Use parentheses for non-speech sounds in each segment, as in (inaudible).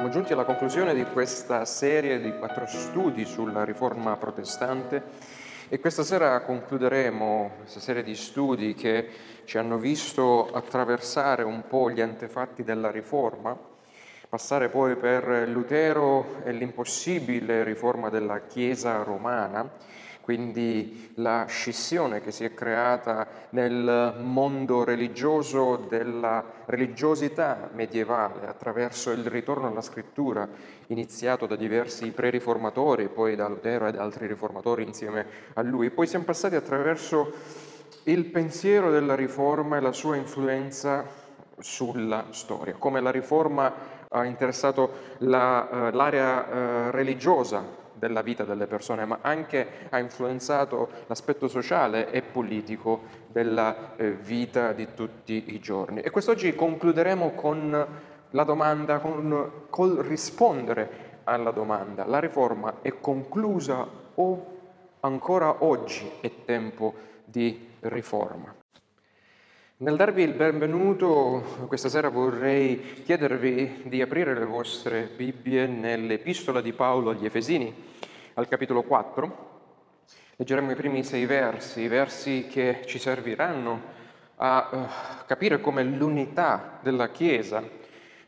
Siamo giunti alla conclusione di questa serie di quattro studi sulla riforma protestante e questa sera concluderemo questa serie di studi che ci hanno visto attraversare un po' gli antefatti della riforma, passare poi per Lutero e l'impossibile riforma della Chiesa romana quindi la scissione che si è creata nel mondo religioso della religiosità medievale attraverso il ritorno alla scrittura iniziato da diversi pre-riformatori, poi da Lutero e da altri riformatori insieme a lui. Poi siamo passati attraverso il pensiero della riforma e la sua influenza sulla storia, come la riforma ha interessato la, uh, l'area uh, religiosa della vita delle persone, ma anche ha influenzato l'aspetto sociale e politico della eh, vita di tutti i giorni. E quest'oggi concluderemo con la domanda, con, col rispondere alla domanda. La riforma è conclusa o ancora oggi è tempo di riforma? Nel darvi il benvenuto, questa sera vorrei chiedervi di aprire le vostre Bibbie nell'Epistola di Paolo agli Efesini, al capitolo 4. Leggeremo i primi sei versi, versi che ci serviranno a uh, capire come l'unità della Chiesa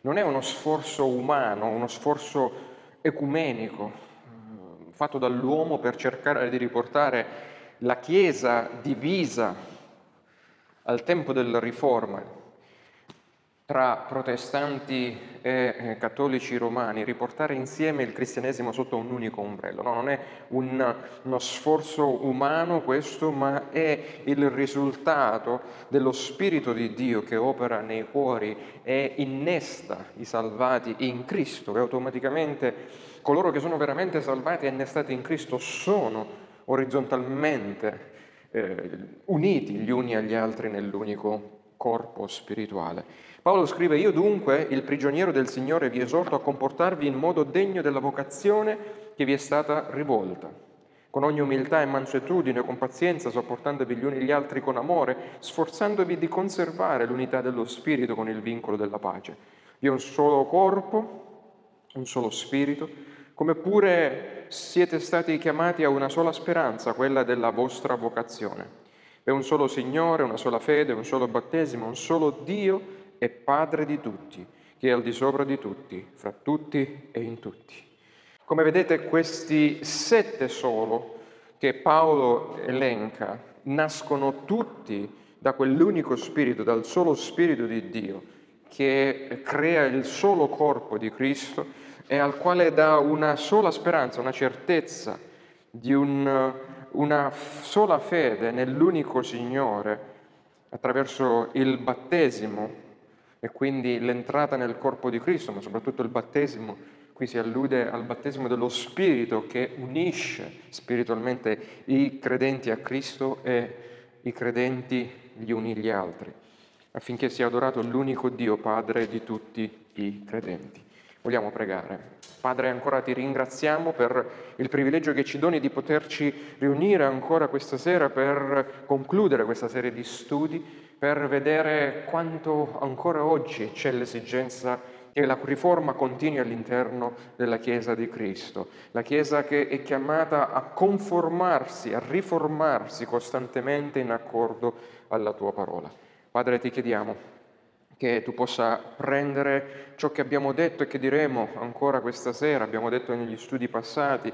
non è uno sforzo umano, uno sforzo ecumenico uh, fatto dall'uomo per cercare di riportare la Chiesa divisa al tempo della Riforma, tra protestanti e eh, cattolici romani, riportare insieme il cristianesimo sotto un unico ombrello. No, non è un, uno sforzo umano questo, ma è il risultato dello Spirito di Dio che opera nei cuori e innesta i salvati in Cristo e automaticamente coloro che sono veramente salvati e innestati in Cristo sono orizzontalmente eh, uniti gli uni agli altri nell'unico corpo spirituale. Paolo scrive, io dunque, il prigioniero del Signore, vi esorto a comportarvi in modo degno della vocazione che vi è stata rivolta, con ogni umiltà e mansuetudine, con pazienza, sopportandovi gli uni gli altri con amore, sforzandovi di conservare l'unità dello Spirito con il vincolo della pace. Vi è un solo corpo, un solo Spirito, come pure siete stati chiamati a una sola speranza, quella della vostra vocazione. È un solo Signore, una sola fede, un solo battesimo, un solo Dio e Padre di tutti, che è al di sopra di tutti, fra tutti e in tutti. Come vedete questi sette solo che Paolo elenca nascono tutti da quell'unico spirito, dal solo spirito di Dio, che crea il solo corpo di Cristo e al quale dà una sola speranza, una certezza di un, una sola fede nell'unico Signore attraverso il battesimo e quindi l'entrata nel corpo di Cristo, ma soprattutto il battesimo. Qui si allude al battesimo dello Spirito che unisce spiritualmente i credenti a Cristo e i credenti gli uni gli altri, affinché sia adorato l'unico Dio Padre di tutti i credenti. Vogliamo pregare. Padre, ancora ti ringraziamo per il privilegio che ci doni di poterci riunire ancora questa sera per concludere questa serie di studi, per vedere quanto ancora oggi c'è l'esigenza che la riforma continui all'interno della Chiesa di Cristo, la Chiesa che è chiamata a conformarsi, a riformarsi costantemente in accordo alla tua parola. Padre, ti chiediamo che tu possa prendere ciò che abbiamo detto e che diremo ancora questa sera, abbiamo detto negli studi passati,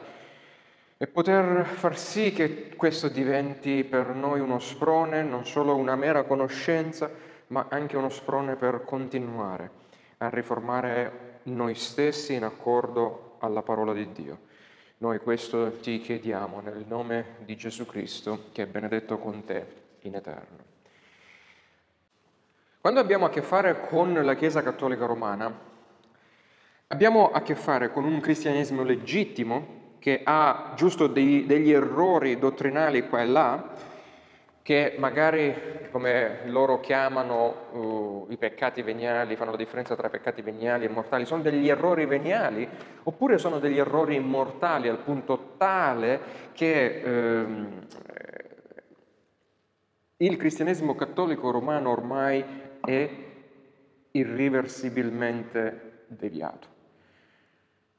e poter far sì che questo diventi per noi uno sprone, non solo una mera conoscenza, ma anche uno sprone per continuare a riformare noi stessi in accordo alla parola di Dio. Noi questo ti chiediamo nel nome di Gesù Cristo, che è benedetto con te in eterno. Quando abbiamo a che fare con la Chiesa Cattolica Romana, abbiamo a che fare con un cristianesimo legittimo che ha giusto dei, degli errori dottrinali qua e là, che magari, come loro chiamano uh, i peccati veniali, fanno la differenza tra peccati veniali e mortali, sono degli errori veniali, oppure sono degli errori immortali al punto tale che ehm, il cristianesimo cattolico romano ormai è irriversibilmente deviato.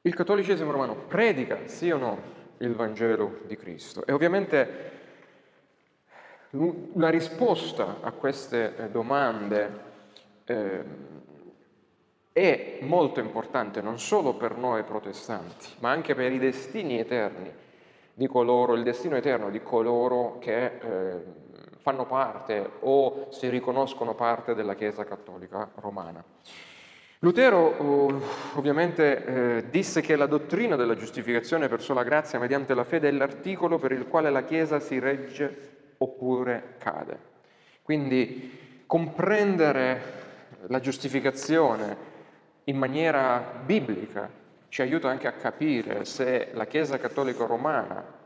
Il cattolicesimo romano predica, sì o no, il Vangelo di Cristo? E ovviamente una risposta a queste eh, domande eh, è molto importante non solo per noi protestanti, ma anche per i destini eterni di coloro, il destino eterno di coloro che eh, fanno parte o si riconoscono parte della Chiesa cattolica romana. Lutero oh, ovviamente eh, disse che la dottrina della giustificazione per sola grazia mediante la fede è l'articolo per il quale la Chiesa si regge oppure cade. Quindi comprendere la giustificazione in maniera biblica ci aiuta anche a capire se la Chiesa cattolica romana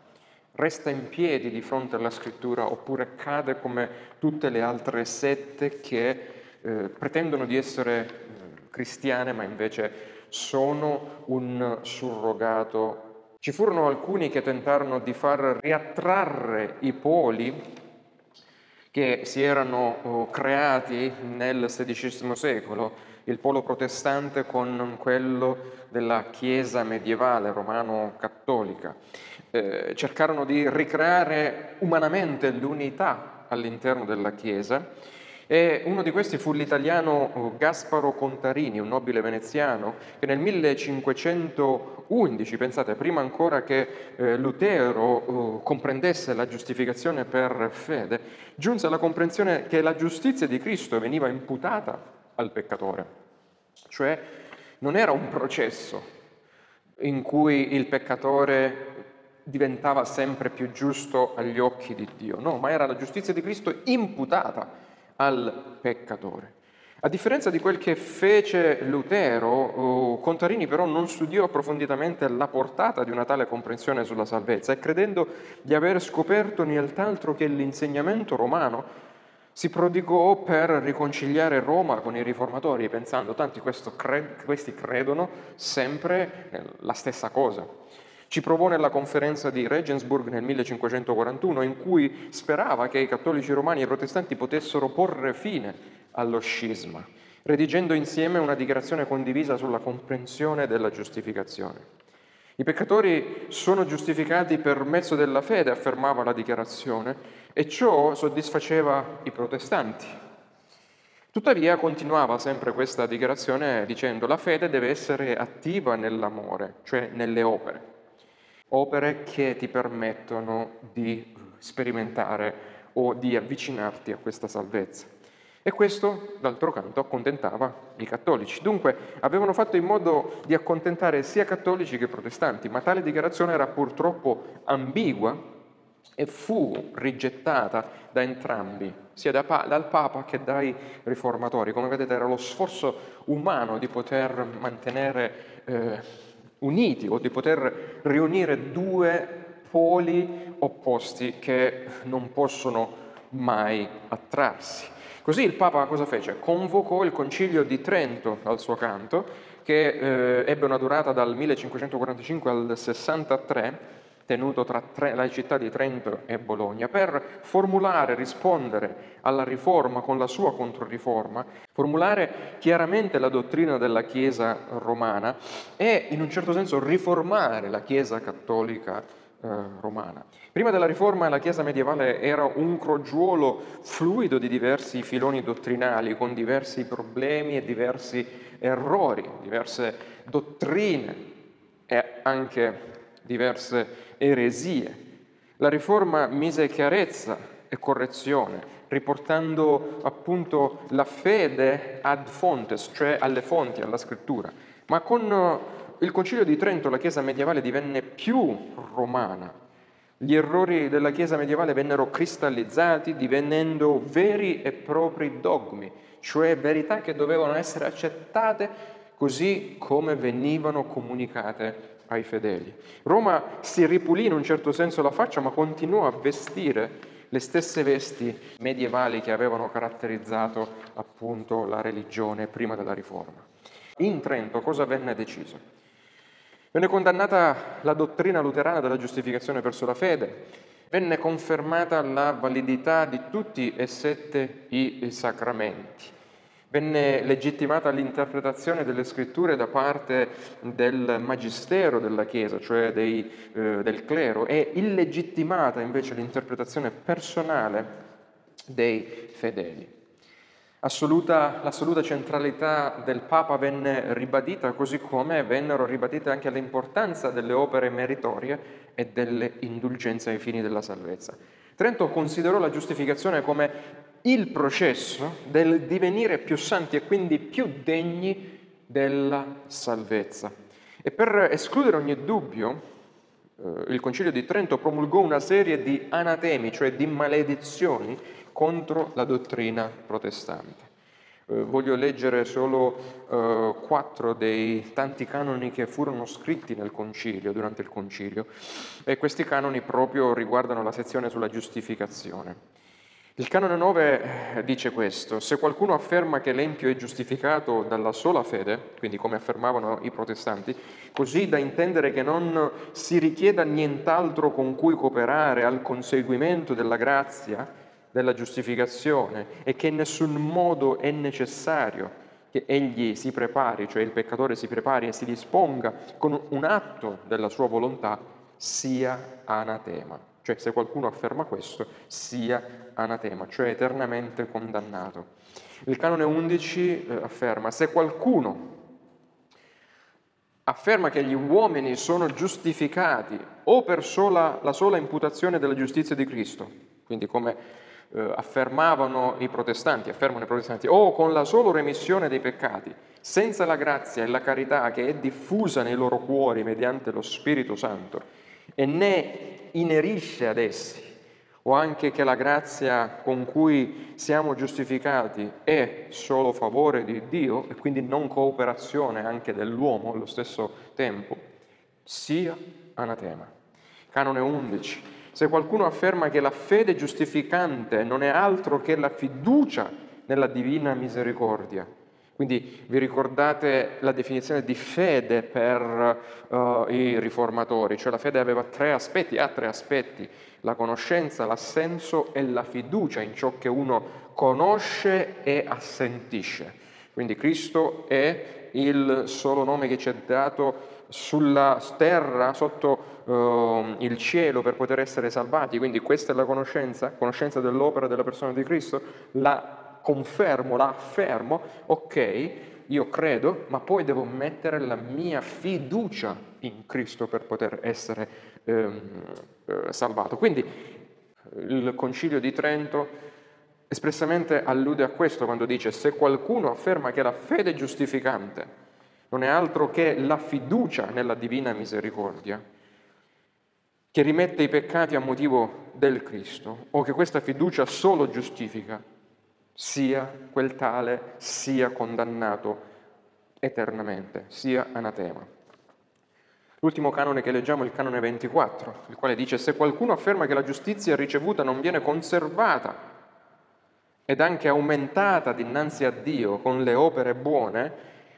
resta in piedi di fronte alla scrittura oppure cade come tutte le altre sette che eh, pretendono di essere cristiane, ma invece sono un surrogato. Ci furono alcuni che tentarono di far riattrarre i poli che si erano oh, creati nel XVI secolo, il polo protestante con quello della Chiesa medievale romano-cattolica. Eh, cercarono di ricreare umanamente l'unità all'interno della Chiesa e uno di questi fu l'italiano oh, Gasparo Contarini, un nobile veneziano, che nel 1511, pensate, prima ancora che eh, Lutero oh, comprendesse la giustificazione per fede, giunse alla comprensione che la giustizia di Cristo veniva imputata al peccatore. Cioè non era un processo in cui il peccatore diventava sempre più giusto agli occhi di Dio, no, ma era la giustizia di Cristo imputata al peccatore. A differenza di quel che fece Lutero, oh, Contarini però non studiò approfonditamente la portata di una tale comprensione sulla salvezza e credendo di aver scoperto nient'altro che l'insegnamento romano, si prodigò per riconciliare Roma con i riformatori, pensando tanti questi credono sempre la stessa cosa. Ci provò nella conferenza di Regensburg nel 1541 in cui sperava che i cattolici romani e i protestanti potessero porre fine allo scisma, redigendo insieme una dichiarazione condivisa sulla comprensione della giustificazione. I peccatori sono giustificati per mezzo della fede, affermava la dichiarazione, e ciò soddisfaceva i protestanti. Tuttavia continuava sempre questa dichiarazione dicendo la fede deve essere attiva nell'amore, cioè nelle opere opere che ti permettono di sperimentare o di avvicinarti a questa salvezza. E questo, d'altro canto, accontentava i cattolici. Dunque avevano fatto in modo di accontentare sia cattolici che protestanti, ma tale dichiarazione era purtroppo ambigua e fu rigettata da entrambi, sia da, dal Papa che dai riformatori. Come vedete era lo sforzo umano di poter mantenere eh, uniti o di poter riunire due poli opposti che non possono mai attrarsi. Così il Papa cosa fece? Convocò il Concilio di Trento al suo canto, che eh, ebbe una durata dal 1545 al 63 tenuto tra le città di Trento e Bologna, per formulare, rispondere alla riforma con la sua controriforma, formulare chiaramente la dottrina della Chiesa romana e in un certo senso riformare la Chiesa cattolica eh, romana. Prima della riforma la Chiesa medievale era un crogiuolo fluido di diversi filoni dottrinali, con diversi problemi e diversi errori, diverse dottrine e anche diverse eresie. La riforma mise chiarezza e correzione, riportando appunto la fede ad fontes, cioè alle fonti, alla scrittura. Ma con eh, il Concilio di Trento la Chiesa medievale divenne più romana. Gli errori della Chiesa medievale vennero cristallizzati divenendo veri e propri dogmi, cioè verità che dovevano essere accettate così come venivano comunicate ai fedeli. Roma si ripulì in un certo senso la faccia, ma continuò a vestire le stesse vesti medievali che avevano caratterizzato appunto la religione prima della riforma. In Trento cosa venne deciso? Venne condannata la dottrina luterana della giustificazione verso la fede, venne confermata la validità di tutti e sette i sacramenti, venne legittimata l'interpretazione delle scritture da parte del magistero della Chiesa, cioè dei, eh, del clero, e illegittimata invece l'interpretazione personale dei fedeli. Assoluta, l'assoluta centralità del Papa venne ribadita, così come vennero ribadite anche l'importanza delle opere meritorie e delle indulgenze ai fini della salvezza. Trento considerò la giustificazione come il processo del divenire più santi e quindi più degni della salvezza. E per escludere ogni dubbio, eh, il Concilio di Trento promulgò una serie di anatemi, cioè di maledizioni, contro la dottrina protestante. Eh, voglio leggere solo eh, quattro dei tanti canoni che furono scritti nel concilio, durante il concilio, e questi canoni proprio riguardano la sezione sulla giustificazione. Il canone 9 eh, dice questo, se qualcuno afferma che l'empio è giustificato dalla sola fede, quindi come affermavano i protestanti, così da intendere che non si richieda nient'altro con cui cooperare al conseguimento della grazia, della giustificazione e che in nessun modo è necessario che egli si prepari, cioè il peccatore si prepari e si disponga con un atto della sua volontà, sia anatema. Cioè se qualcuno afferma questo, sia anatema, cioè eternamente condannato. Il canone 11 eh, afferma, se qualcuno afferma che gli uomini sono giustificati o per sola, la sola imputazione della giustizia di Cristo, quindi come eh, affermavano i protestanti, affermano i protestanti, o con la sola remissione dei peccati, senza la grazia e la carità che è diffusa nei loro cuori mediante lo Spirito Santo, e ne inerisce ad essi, o anche che la grazia con cui siamo giustificati è solo favore di Dio e quindi non cooperazione anche dell'uomo allo stesso tempo, sia anatema. Canone 11. Se qualcuno afferma che la fede giustificante non è altro che la fiducia nella divina misericordia, quindi vi ricordate la definizione di fede per uh, i riformatori, cioè la fede aveva tre aspetti, ha tre aspetti, la conoscenza, l'assenso e la fiducia in ciò che uno conosce e assentisce. Quindi Cristo è il solo nome che ci è dato sulla terra, sotto uh, il cielo per poter essere salvati. Quindi questa è la conoscenza, conoscenza dell'opera della persona di Cristo, la confermo, la affermo, ok, io credo, ma poi devo mettere la mia fiducia in Cristo per poter essere ehm, eh, salvato. Quindi il Concilio di Trento espressamente allude a questo quando dice se qualcuno afferma che la fede giustificante non è altro che la fiducia nella divina misericordia, che rimette i peccati a motivo del Cristo, o che questa fiducia solo giustifica, sia quel tale sia condannato eternamente, sia anatema. L'ultimo canone che leggiamo è il canone 24, il quale dice se qualcuno afferma che la giustizia ricevuta non viene conservata ed anche aumentata dinanzi a Dio con le opere buone,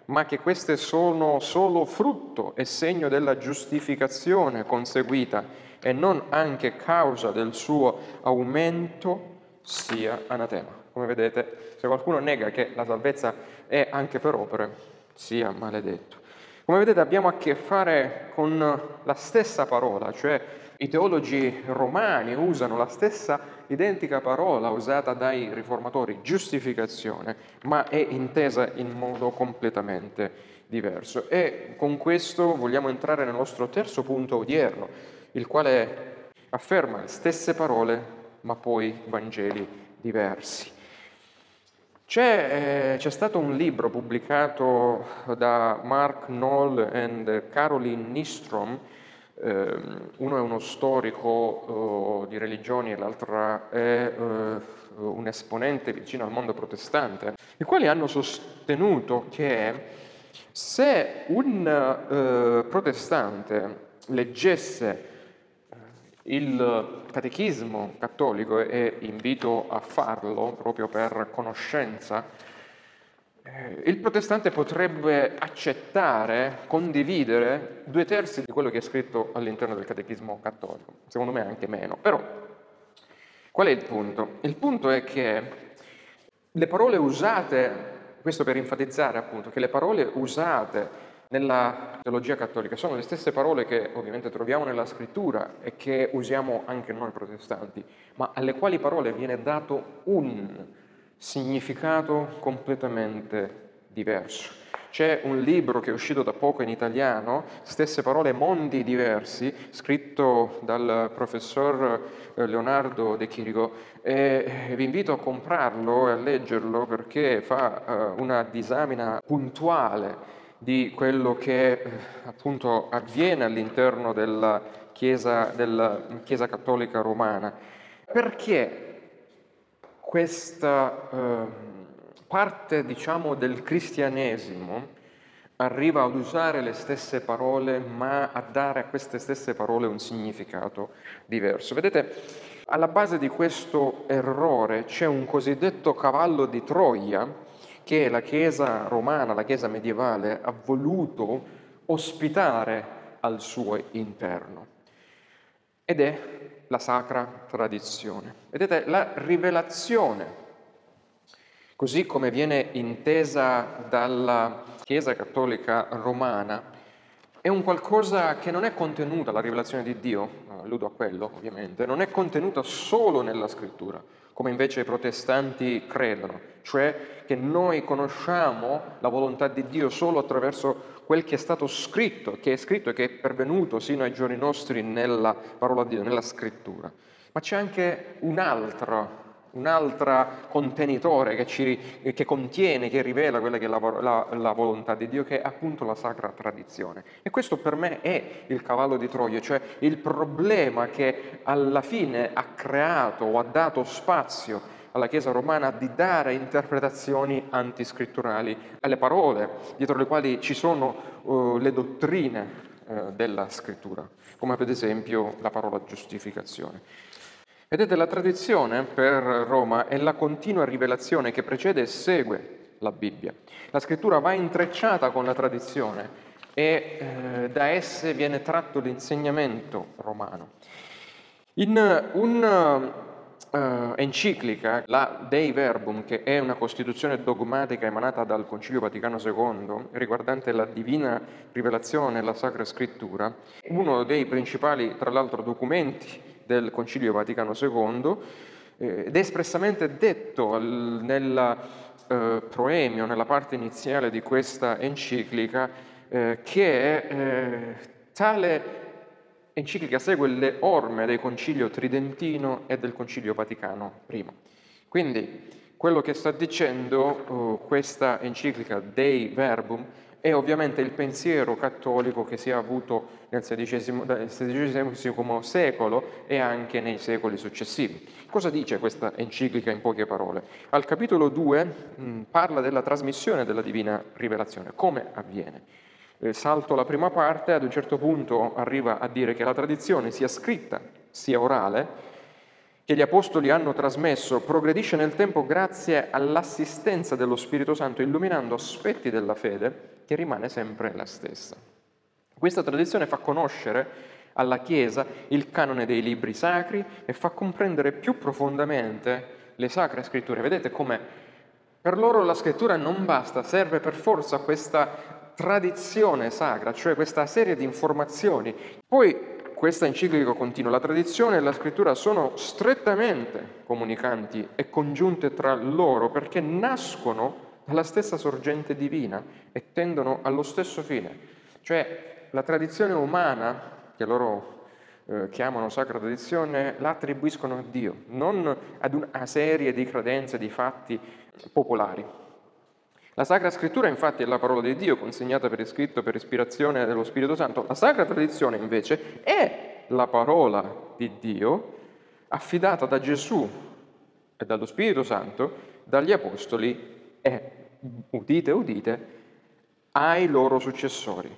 ma che queste sono solo frutto e segno della giustificazione conseguita e non anche causa del suo aumento, sia anatema. Come vedete, se qualcuno nega che la salvezza è anche per opere, sia maledetto. Come vedete abbiamo a che fare con la stessa parola, cioè i teologi romani usano la stessa identica parola usata dai riformatori, giustificazione, ma è intesa in modo completamente diverso. E con questo vogliamo entrare nel nostro terzo punto odierno, il quale afferma le stesse parole, ma poi Vangeli diversi. C'è, eh, c'è, stato un libro pubblicato da Mark Knoll e Caroline Nistrom Ehm, uno è uno storico eh, di religioni e l'altro è eh, un esponente vicino al mondo protestante, i quali hanno sostenuto che se un eh, protestante leggesse il catechismo cattolico e invito a farlo proprio per conoscenza, eh, il protestante potrebbe accettare, condividere due terzi di quello che è scritto all'interno del catechismo cattolico, secondo me anche meno. Però qual è il punto? Il punto è che le parole usate questo per enfatizzare appunto che le parole usate nella teologia cattolica sono le stesse parole che ovviamente troviamo nella scrittura e che usiamo anche noi protestanti, ma alle quali parole viene dato un significato completamente diverso. C'è un libro che è uscito da poco in italiano, stesse parole, mondi diversi, scritto dal professor eh, Leonardo De Chirico, e vi invito a comprarlo e a leggerlo perché fa eh, una disamina puntuale di quello che eh, appunto avviene all'interno della Chiesa, della Chiesa Cattolica Romana. Perché questa eh, parte, diciamo, del cristianesimo arriva ad usare le stesse parole, ma a dare a queste stesse parole un significato diverso. Vedete, alla base di questo errore c'è un cosiddetto cavallo di Troia che la Chiesa romana, la Chiesa medievale, ha voluto ospitare al suo interno. Ed è la sacra tradizione. Vedete, la rivelazione, così come viene intesa dalla Chiesa cattolica romana, è un qualcosa che non è contenuta, la rivelazione di Dio, alludo a quello ovviamente, non è contenuta solo nella scrittura, come invece i protestanti credono, cioè che noi conosciamo la volontà di Dio solo attraverso quel che è stato scritto, che è scritto e che è pervenuto sino ai giorni nostri nella parola di Dio, nella scrittura. Ma c'è anche un altro un altro contenitore che, ci, che, contiene, che rivela quella che è la, la, la, volontà di Dio, che è appunto la sacra tradizione. E questo per me è il cavallo di Troia, cioè il problema che alla fine ha creato o ha dato spazio alla Chiesa romana di dare interpretazioni antiscritturali alle parole, dietro le quali ci sono uh, le dottrine uh, della scrittura, come ad esempio la parola giustificazione. Vedete, la tradizione per Roma è la continua rivelazione che precede e segue la Bibbia. La scrittura va intrecciata con la tradizione e eh, da esse viene tratto l'insegnamento romano. In un'enciclica, uh, la Dei Verbum, che è una costituzione dogmatica emanata dal Concilio Vaticano II, riguardante la divina rivelazione e la Sacra Scrittura, uno dei principali, tra l'altro, documenti del Concilio Vaticano II eh, ed è espressamente detto nel eh, proemio, nella parte iniziale di questa enciclica, eh, che eh, tale enciclica segue le orme del Concilio Tridentino e del Concilio Vaticano I. Quindi quello che sta dicendo oh, questa enciclica Dei Verbum è ovviamente il pensiero cattolico che si è avuto nel XVI, secolo e anche nei secoli successivi. Cosa dice questa enciclica in poche parole? Al capitolo 2 mh, parla della trasmissione della divina rivelazione, come avviene. Eh, salto la prima parte, ad un certo punto arriva a dire che la tradizione sia scritta sia orale, che gli apostoli hanno trasmesso progredisce nel tempo grazie all'assistenza dello Spirito Santo, illuminando aspetti della fede che rimane sempre la stessa. Questa tradizione fa conoscere alla Chiesa il canone dei libri sacri e fa comprendere più profondamente le sacre scritture. Vedete come per loro la scrittura non basta, serve per forza questa tradizione sacra, cioè questa serie di informazioni. Poi questa enciclica continua, la tradizione e la scrittura sono strettamente comunicanti e congiunte tra loro perché nascono dalla stessa sorgente divina e tendono allo stesso fine. Cioè la tradizione umana, che loro eh, chiamano sacra tradizione, la attribuiscono a Dio, non ad una serie di credenze, di fatti popolari. La Sacra Scrittura infatti è la parola di Dio consegnata per iscritto per ispirazione dello Spirito Santo. La Sacra Tradizione invece è la parola di Dio affidata da Gesù e dallo Spirito Santo, dagli Apostoli e, udite, udite, ai loro successori,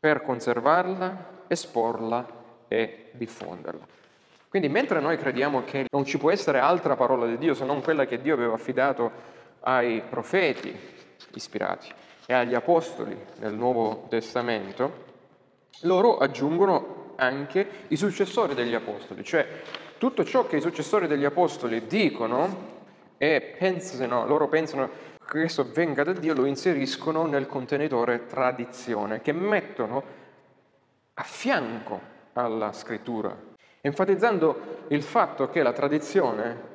per conservarla, esporla e diffonderla. Quindi mentre noi crediamo che non ci può essere altra parola di Dio se non quella che Dio aveva affidato ai profeti ispirati e agli apostoli nel Nuovo Testamento, loro aggiungono anche i successori degli apostoli, cioè tutto ciò che i successori degli apostoli dicono e pensano, loro pensano questo venga da Dio lo inseriscono nel contenitore tradizione, che mettono a fianco alla scrittura, enfatizzando il fatto che la tradizione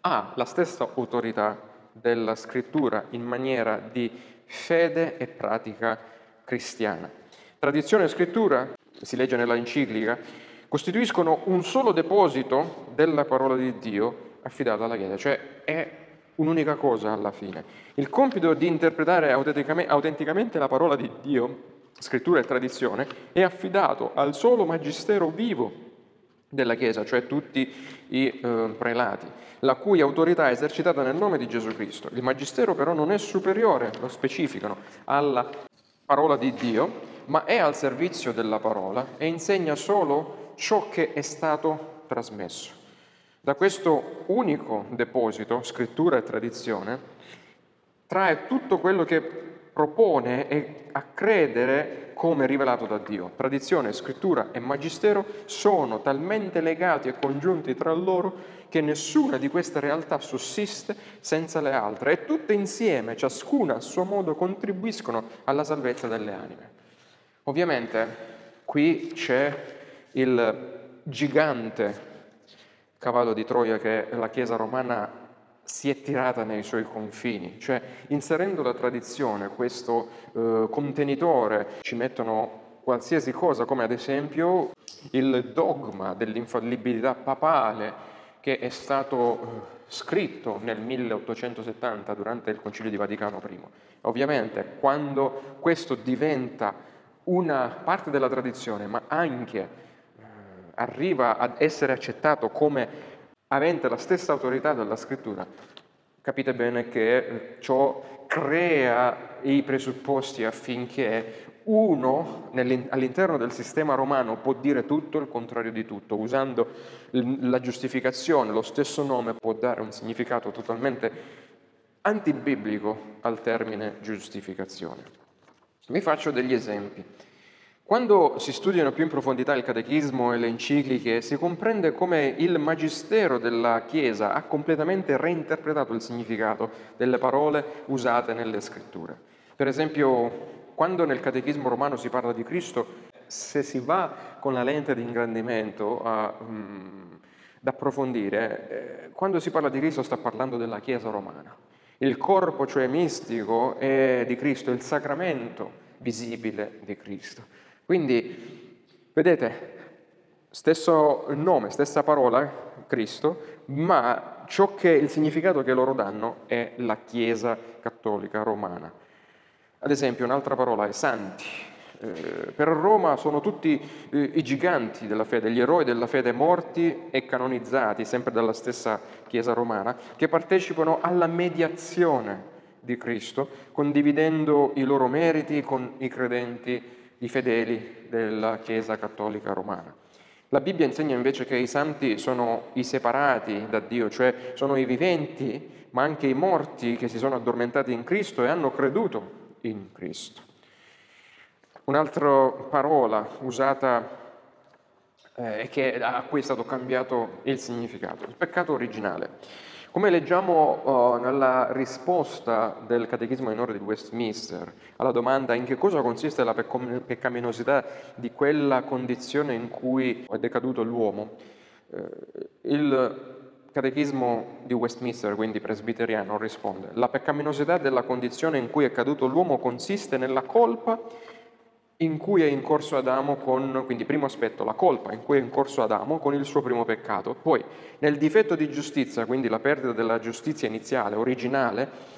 ha la stessa autorità della scrittura in maniera di fede e pratica cristiana. Tradizione e scrittura, si legge nella enciclica, costituiscono un solo deposito della parola di Dio affidata alla Chiesa, cioè è un'unica cosa alla fine. Il compito di interpretare autenticamente la parola di Dio, scrittura e tradizione, è affidato al solo magistero vivo della Chiesa, cioè tutti i eh, prelati, la cui autorità è esercitata nel nome di Gesù Cristo. Il magistero però non è superiore, lo specificano, alla parola di Dio, ma è al servizio della parola e insegna solo ciò che è stato trasmesso. Da questo unico deposito, scrittura e tradizione, trae tutto quello che propone e a credere come rivelato da Dio. Tradizione, scrittura e magistero sono talmente legati e congiunti tra loro che nessuna di queste realtà sussiste senza le altre e tutte insieme, ciascuna a suo modo, contribuiscono alla salvezza delle anime. Ovviamente qui c'è il gigante cavallo di Troia che la Chiesa romana si è tirata nei suoi confini, cioè inserendo la tradizione, questo eh, contenitore, ci mettono qualsiasi cosa, come ad esempio il dogma dell'infallibilità papale che è stato eh, scritto nel 1870 durante il Concilio di Vaticano I. Ovviamente quando questo diventa una parte della tradizione, ma anche arriva ad essere accettato come avente la stessa autorità della scrittura, capite bene che eh, ciò crea i presupposti affinché uno all'interno del sistema romano può dire tutto il contrario di tutto, usando la giustificazione, lo stesso nome può dare un significato totalmente antibiblico al termine giustificazione. Vi faccio degli esempi. Quando si studiano più in profondità il catechismo e le encicliche, si comprende come il magistero della Chiesa ha completamente reinterpretato il significato delle parole usate nelle scritture. Per esempio, quando nel catechismo romano si parla di Cristo, se si va con la lente di ingrandimento a, um, ad approfondire, eh, quando si parla di Cristo sta parlando della Chiesa romana. Il corpo, cioè mistico, è di Cristo, il sacramento visibile di Cristo. Quindi, vedete, stesso nome, stessa parola, Cristo, ma ciò che il significato che loro danno è la Chiesa cattolica romana. Ad esempio, un'altra parola è santi. Eh, per Roma sono tutti eh, i giganti della fede, gli eroi della fede morti e canonizzati, sempre dalla stessa Chiesa romana, che partecipano alla mediazione di Cristo, condividendo i loro meriti con i credenti i fedeli della Chiesa cattolica romana. La Bibbia insegna invece che i santi sono i separati da Dio, cioè sono i viventi, ma anche i morti che si sono addormentati in Cristo e hanno creduto in Cristo. Un'altra parola usata eh, che, a cui è stato cambiato il significato, il peccato originale. Come leggiamo uh, nella risposta del Catechismo minore di Westminster alla domanda in che cosa consiste la peccaminosità di quella condizione in cui è decaduto l'uomo, uh, il Catechismo di Westminster, quindi presbiteriano, risponde la peccaminosità della condizione in cui è caduto l'uomo consiste nella colpa in cui è incorso Adamo con, quindi primo aspetto, la colpa in cui è incorso Adamo con il suo primo peccato, poi nel difetto di giustizia, quindi la perdita della giustizia iniziale, originale,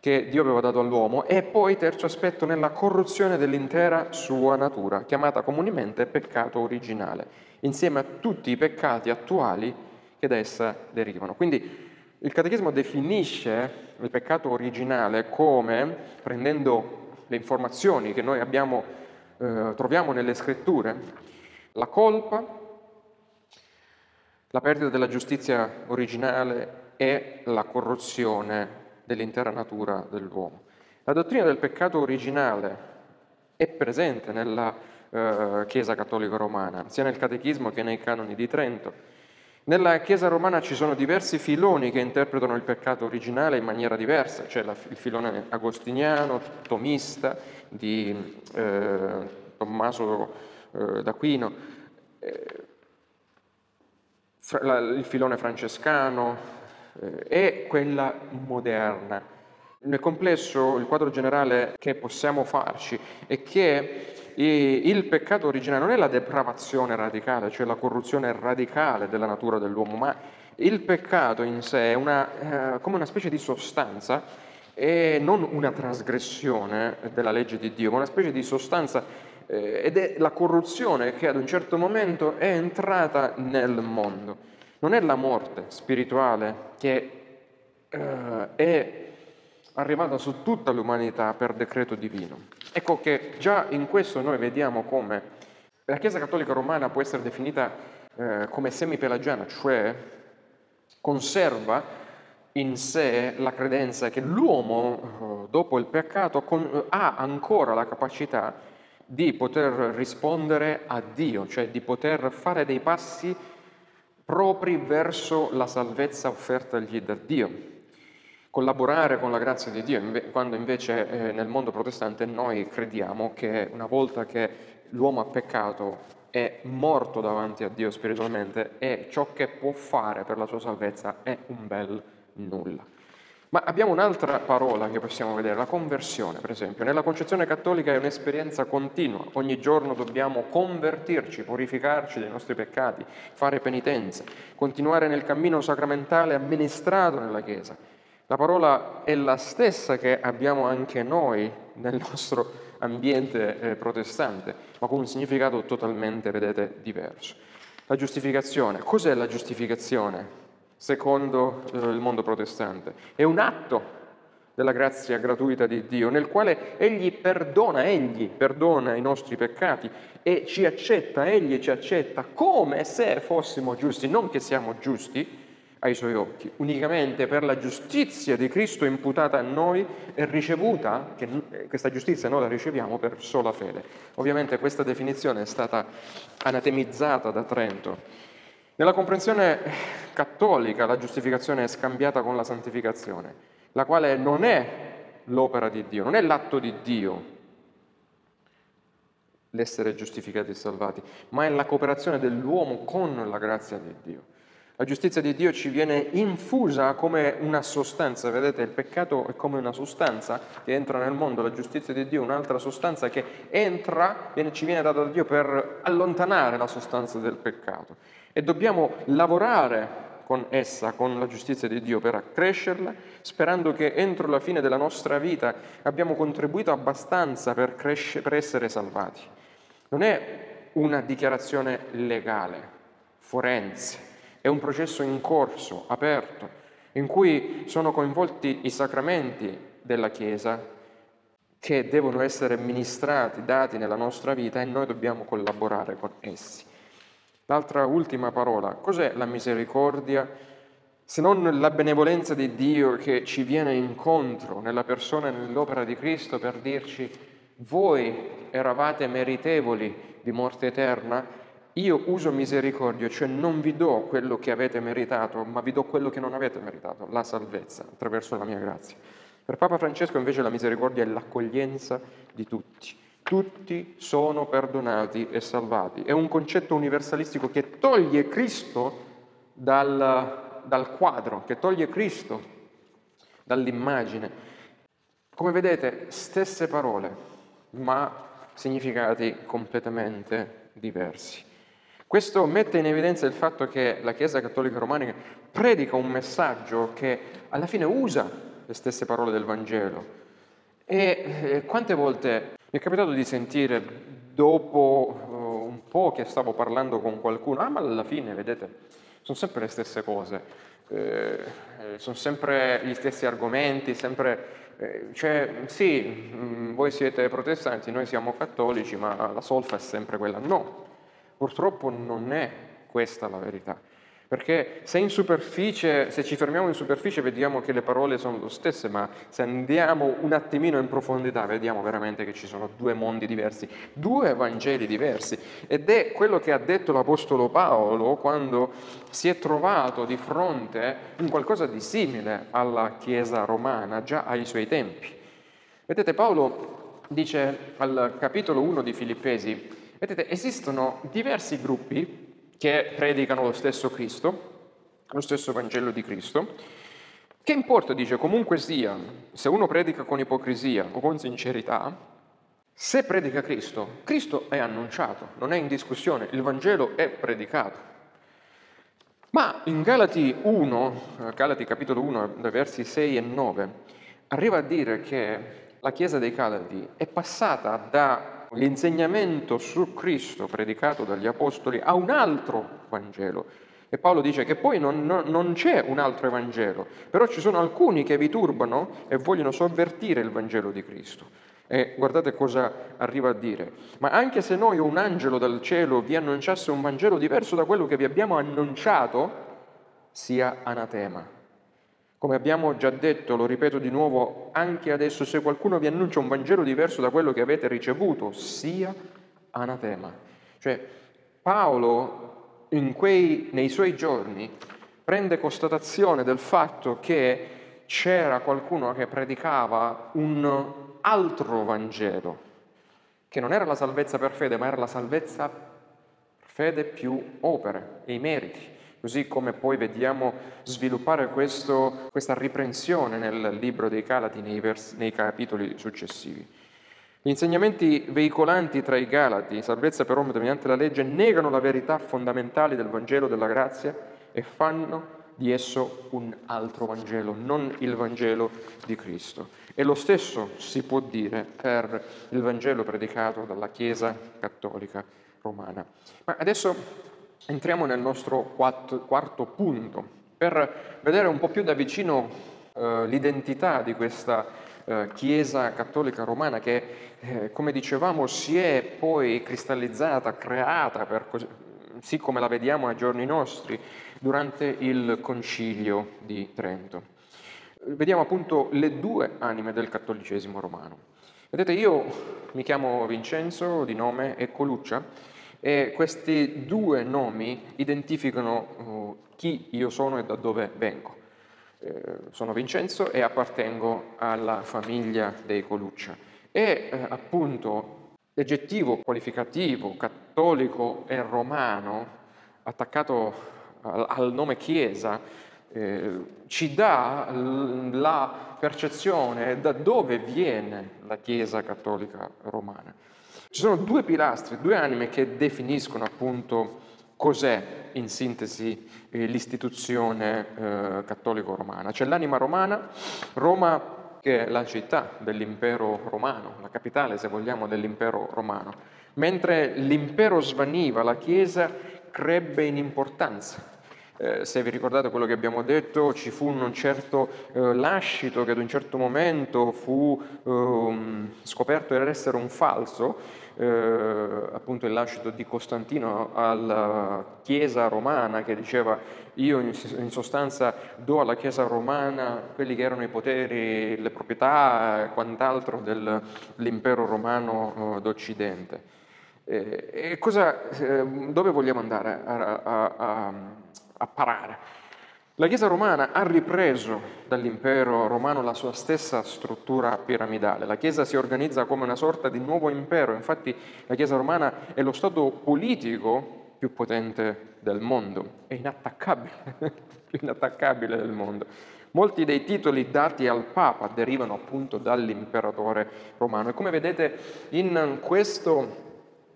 che Dio aveva dato all'uomo, e poi terzo aspetto nella corruzione dell'intera sua natura, chiamata comunemente peccato originale, insieme a tutti i peccati attuali che da essa derivano. Quindi il Catechismo definisce il peccato originale come, prendendo le informazioni che noi abbiamo eh, troviamo nelle scritture, la colpa, la perdita della giustizia originale e la corruzione dell'intera natura dell'uomo. La dottrina del peccato originale è presente nella eh, Chiesa cattolica romana, sia nel Catechismo che nei canoni di Trento. Nella Chiesa romana ci sono diversi filoni che interpretano il peccato originale in maniera diversa, c'è la, il filone agostiniano, tomista, di eh, Tommaso eh, d'Aquino, eh, la, il filone francescano eh, e quella moderna. Nel complesso il quadro generale che possiamo farci è che il peccato originale non è la depravazione radicale, cioè la corruzione radicale della natura dell'uomo, ma il peccato in sé è una, eh, come una specie di sostanza e non una trasgressione della legge di Dio, ma una specie di sostanza eh, ed è la corruzione che ad un certo momento è entrata nel mondo. Non è la morte spirituale che eh, è arrivata su tutta l'umanità per decreto divino. Ecco che già in questo noi vediamo come la Chiesa Cattolica Romana può essere definita eh, come semipelagiana, cioè conserva in sé la credenza che l'uomo, eh, dopo il peccato, con, ha ancora la capacità di poter rispondere a Dio, cioè di poter fare dei passi propri verso la salvezza offertagli da Dio collaborare con la grazia di Dio, quando invece eh, nel mondo protestante noi crediamo che una volta che l'uomo ha peccato è morto davanti a Dio spiritualmente e ciò che può fare per la sua salvezza è un bel nulla. Ma abbiamo un'altra parola che possiamo vedere, la conversione, per esempio. Nella concezione cattolica è un'esperienza continua, ogni giorno dobbiamo convertirci, purificarci dei nostri peccati, fare penitenza, continuare nel cammino sacramentale amministrato nella Chiesa, la parola è la stessa che abbiamo anche noi nel nostro ambiente eh, protestante, ma con un significato totalmente, vedete, diverso. La giustificazione. Cos'è la giustificazione secondo eh, il mondo protestante? È un atto della grazia gratuita di Dio, nel quale Egli perdona, Egli perdona i nostri peccati e ci accetta, Egli ci accetta come se fossimo giusti, non che siamo giusti, ai suoi occhi, unicamente per la giustizia di Cristo imputata a noi e ricevuta, che questa giustizia noi la riceviamo per sola fede. Ovviamente questa definizione è stata anatemizzata da Trento. Nella comprensione cattolica la giustificazione è scambiata con la santificazione, la quale non è l'opera di Dio, non è l'atto di Dio, l'essere giustificati e salvati, ma è la cooperazione dell'uomo con la grazia di Dio. La giustizia di Dio ci viene infusa come una sostanza, vedete il peccato è come una sostanza che entra nel mondo, la giustizia di Dio è un'altra sostanza che entra, viene, ci viene data da Dio per allontanare la sostanza del peccato. E dobbiamo lavorare con essa, con la giustizia di Dio, per accrescerla, sperando che entro la fine della nostra vita abbiamo contribuito abbastanza per, cresce, per essere salvati. Non è una dichiarazione legale, forense, è un processo in corso, aperto, in cui sono coinvolti i sacramenti della Chiesa che devono essere ministrati, dati nella nostra vita e noi dobbiamo collaborare con essi. L'altra ultima parola, cos'è la misericordia se non la benevolenza di Dio che ci viene incontro nella persona e nell'opera di Cristo per dirci voi eravate meritevoli di morte eterna, io uso misericordia, cioè non vi do quello che avete meritato, ma vi do quello che non avete meritato, la salvezza, attraverso la mia grazia. Per Papa Francesco invece la misericordia è l'accoglienza di tutti. Tutti sono perdonati e salvati. È un concetto universalistico che toglie Cristo dal, dal quadro, che toglie Cristo dall'immagine. Come vedete, stesse parole, ma significati completamente diversi. Questo mette in evidenza il fatto che la Chiesa Cattolica Romana predica un messaggio che alla fine usa le stesse parole del Vangelo. E eh, quante volte mi è capitato di sentire dopo uh, un po' che stavo parlando con qualcuno, ah ma alla fine, vedete, sono sempre le stesse cose, eh, eh sono sempre gli stessi argomenti, sempre, eh, cioè sì, mm, voi siete protestanti, noi siamo cattolici, ma la solfa è sempre quella. No, Purtroppo non è questa la verità. Perché se in superficie, se ci fermiamo in superficie vediamo che le parole sono le stesse, ma se andiamo un attimino in profondità vediamo veramente che ci sono due mondi diversi, due Vangeli diversi. Ed è quello che ha detto l'Apostolo Paolo quando si è trovato di fronte a qualcosa di simile alla Chiesa romana già ai suoi tempi. Vedete, Paolo dice al capitolo 1 di Filippesi, vedete, esistono diversi gruppi che predicano lo stesso Cristo, lo stesso Vangelo di Cristo. Che importa, dice, comunque sia, se uno predica con ipocrisia o con sincerità, se predica Cristo, Cristo è annunciato, non è in discussione, il Vangelo è predicato. Ma in Galati 1, Galati capitolo 1, versi 6 e 9, arriva a dire che la Chiesa dei Galati è passata da l'insegnamento su Cristo predicato dagli Apostoli a un altro Vangelo. E Paolo dice che poi non, non, c'è un altro Evangelo, però ci sono alcuni che vi turbano e vogliono sovvertire il Vangelo di Cristo. E guardate cosa arriva a dire. Ma anche se noi o un angelo dal cielo vi annunciasse un Vangelo diverso da quello che vi abbiamo annunciato, sia anatema. Come abbiamo già detto, lo ripeto di nuovo anche adesso, se qualcuno vi annuncia un Vangelo diverso da quello che avete ricevuto, sia anatema. Cioè, Paolo quei, nei suoi giorni prende constatazione del fatto che c'era qualcuno che predicava un altro Vangelo, che non era la salvezza per fede, ma era la salvezza per fede più opere e i meriti così come poi vediamo sviluppare questo, questa riprensione nel libro dei Galati nei, vers, nei capitoli successivi. Gli insegnamenti veicolanti tra i Galati, salvezza per uomo mediante la legge, negano la verità fondamentale del Vangelo della grazia e fanno di esso un altro Vangelo, non il Vangelo di Cristo. E lo stesso si può dire per il Vangelo predicato dalla Chiesa cattolica romana. Ma adesso entriamo nel nostro quarto, quarto punto per vedere un po' più da vicino eh, l'identità di questa eh, Chiesa cattolica romana che, eh, come dicevamo, si è poi cristallizzata, creata, per così, sì come la vediamo ai giorni nostri, durante il Concilio di Trento. Vediamo appunto le due anime del cattolicesimo romano. Vedete, io mi chiamo Vincenzo di nome e Coluccia e questi due nomi identificano uh, chi io sono e da dove vengo. Eh, sono Vincenzo e appartengo alla famiglia dei Coluccia. E eh, appunto l'aggettivo qualificativo cattolico e romano attaccato al, al nome Chiesa eh, ci dà la percezione da dove viene la Chiesa cattolica romana. Ci sono due pilastri, due anime che definiscono appunto cos'è in sintesi eh, l'istituzione eh, cattolico-romana. C'è l'anima romana, Roma che è la città dell'impero romano, la capitale se vogliamo dell'impero romano, mentre l'impero svaniva, la Chiesa crebbe in importanza. Eh, se vi ricordate quello che abbiamo detto, ci fu un certo eh, lascito che ad un certo momento fu eh, scoperto essere un falso, eh, appunto il lascito di Costantino alla Chiesa romana che diceva io in sostanza do alla Chiesa romana quelli che erano i poteri, le proprietà e quant'altro dell'impero romano eh, d'Occidente. E cosa, eh, dove vogliamo andare a, a, a, a parare? La Chiesa romana ha ripreso dall'impero romano la sua stessa struttura piramidale. La Chiesa si organizza come una sorta di nuovo impero, infatti la Chiesa romana è lo Stato politico più potente del mondo, è inattaccabile, (laughs) più inattaccabile del mondo. Molti dei titoli dati al Papa derivano appunto dall'imperatore romano e come vedete in questo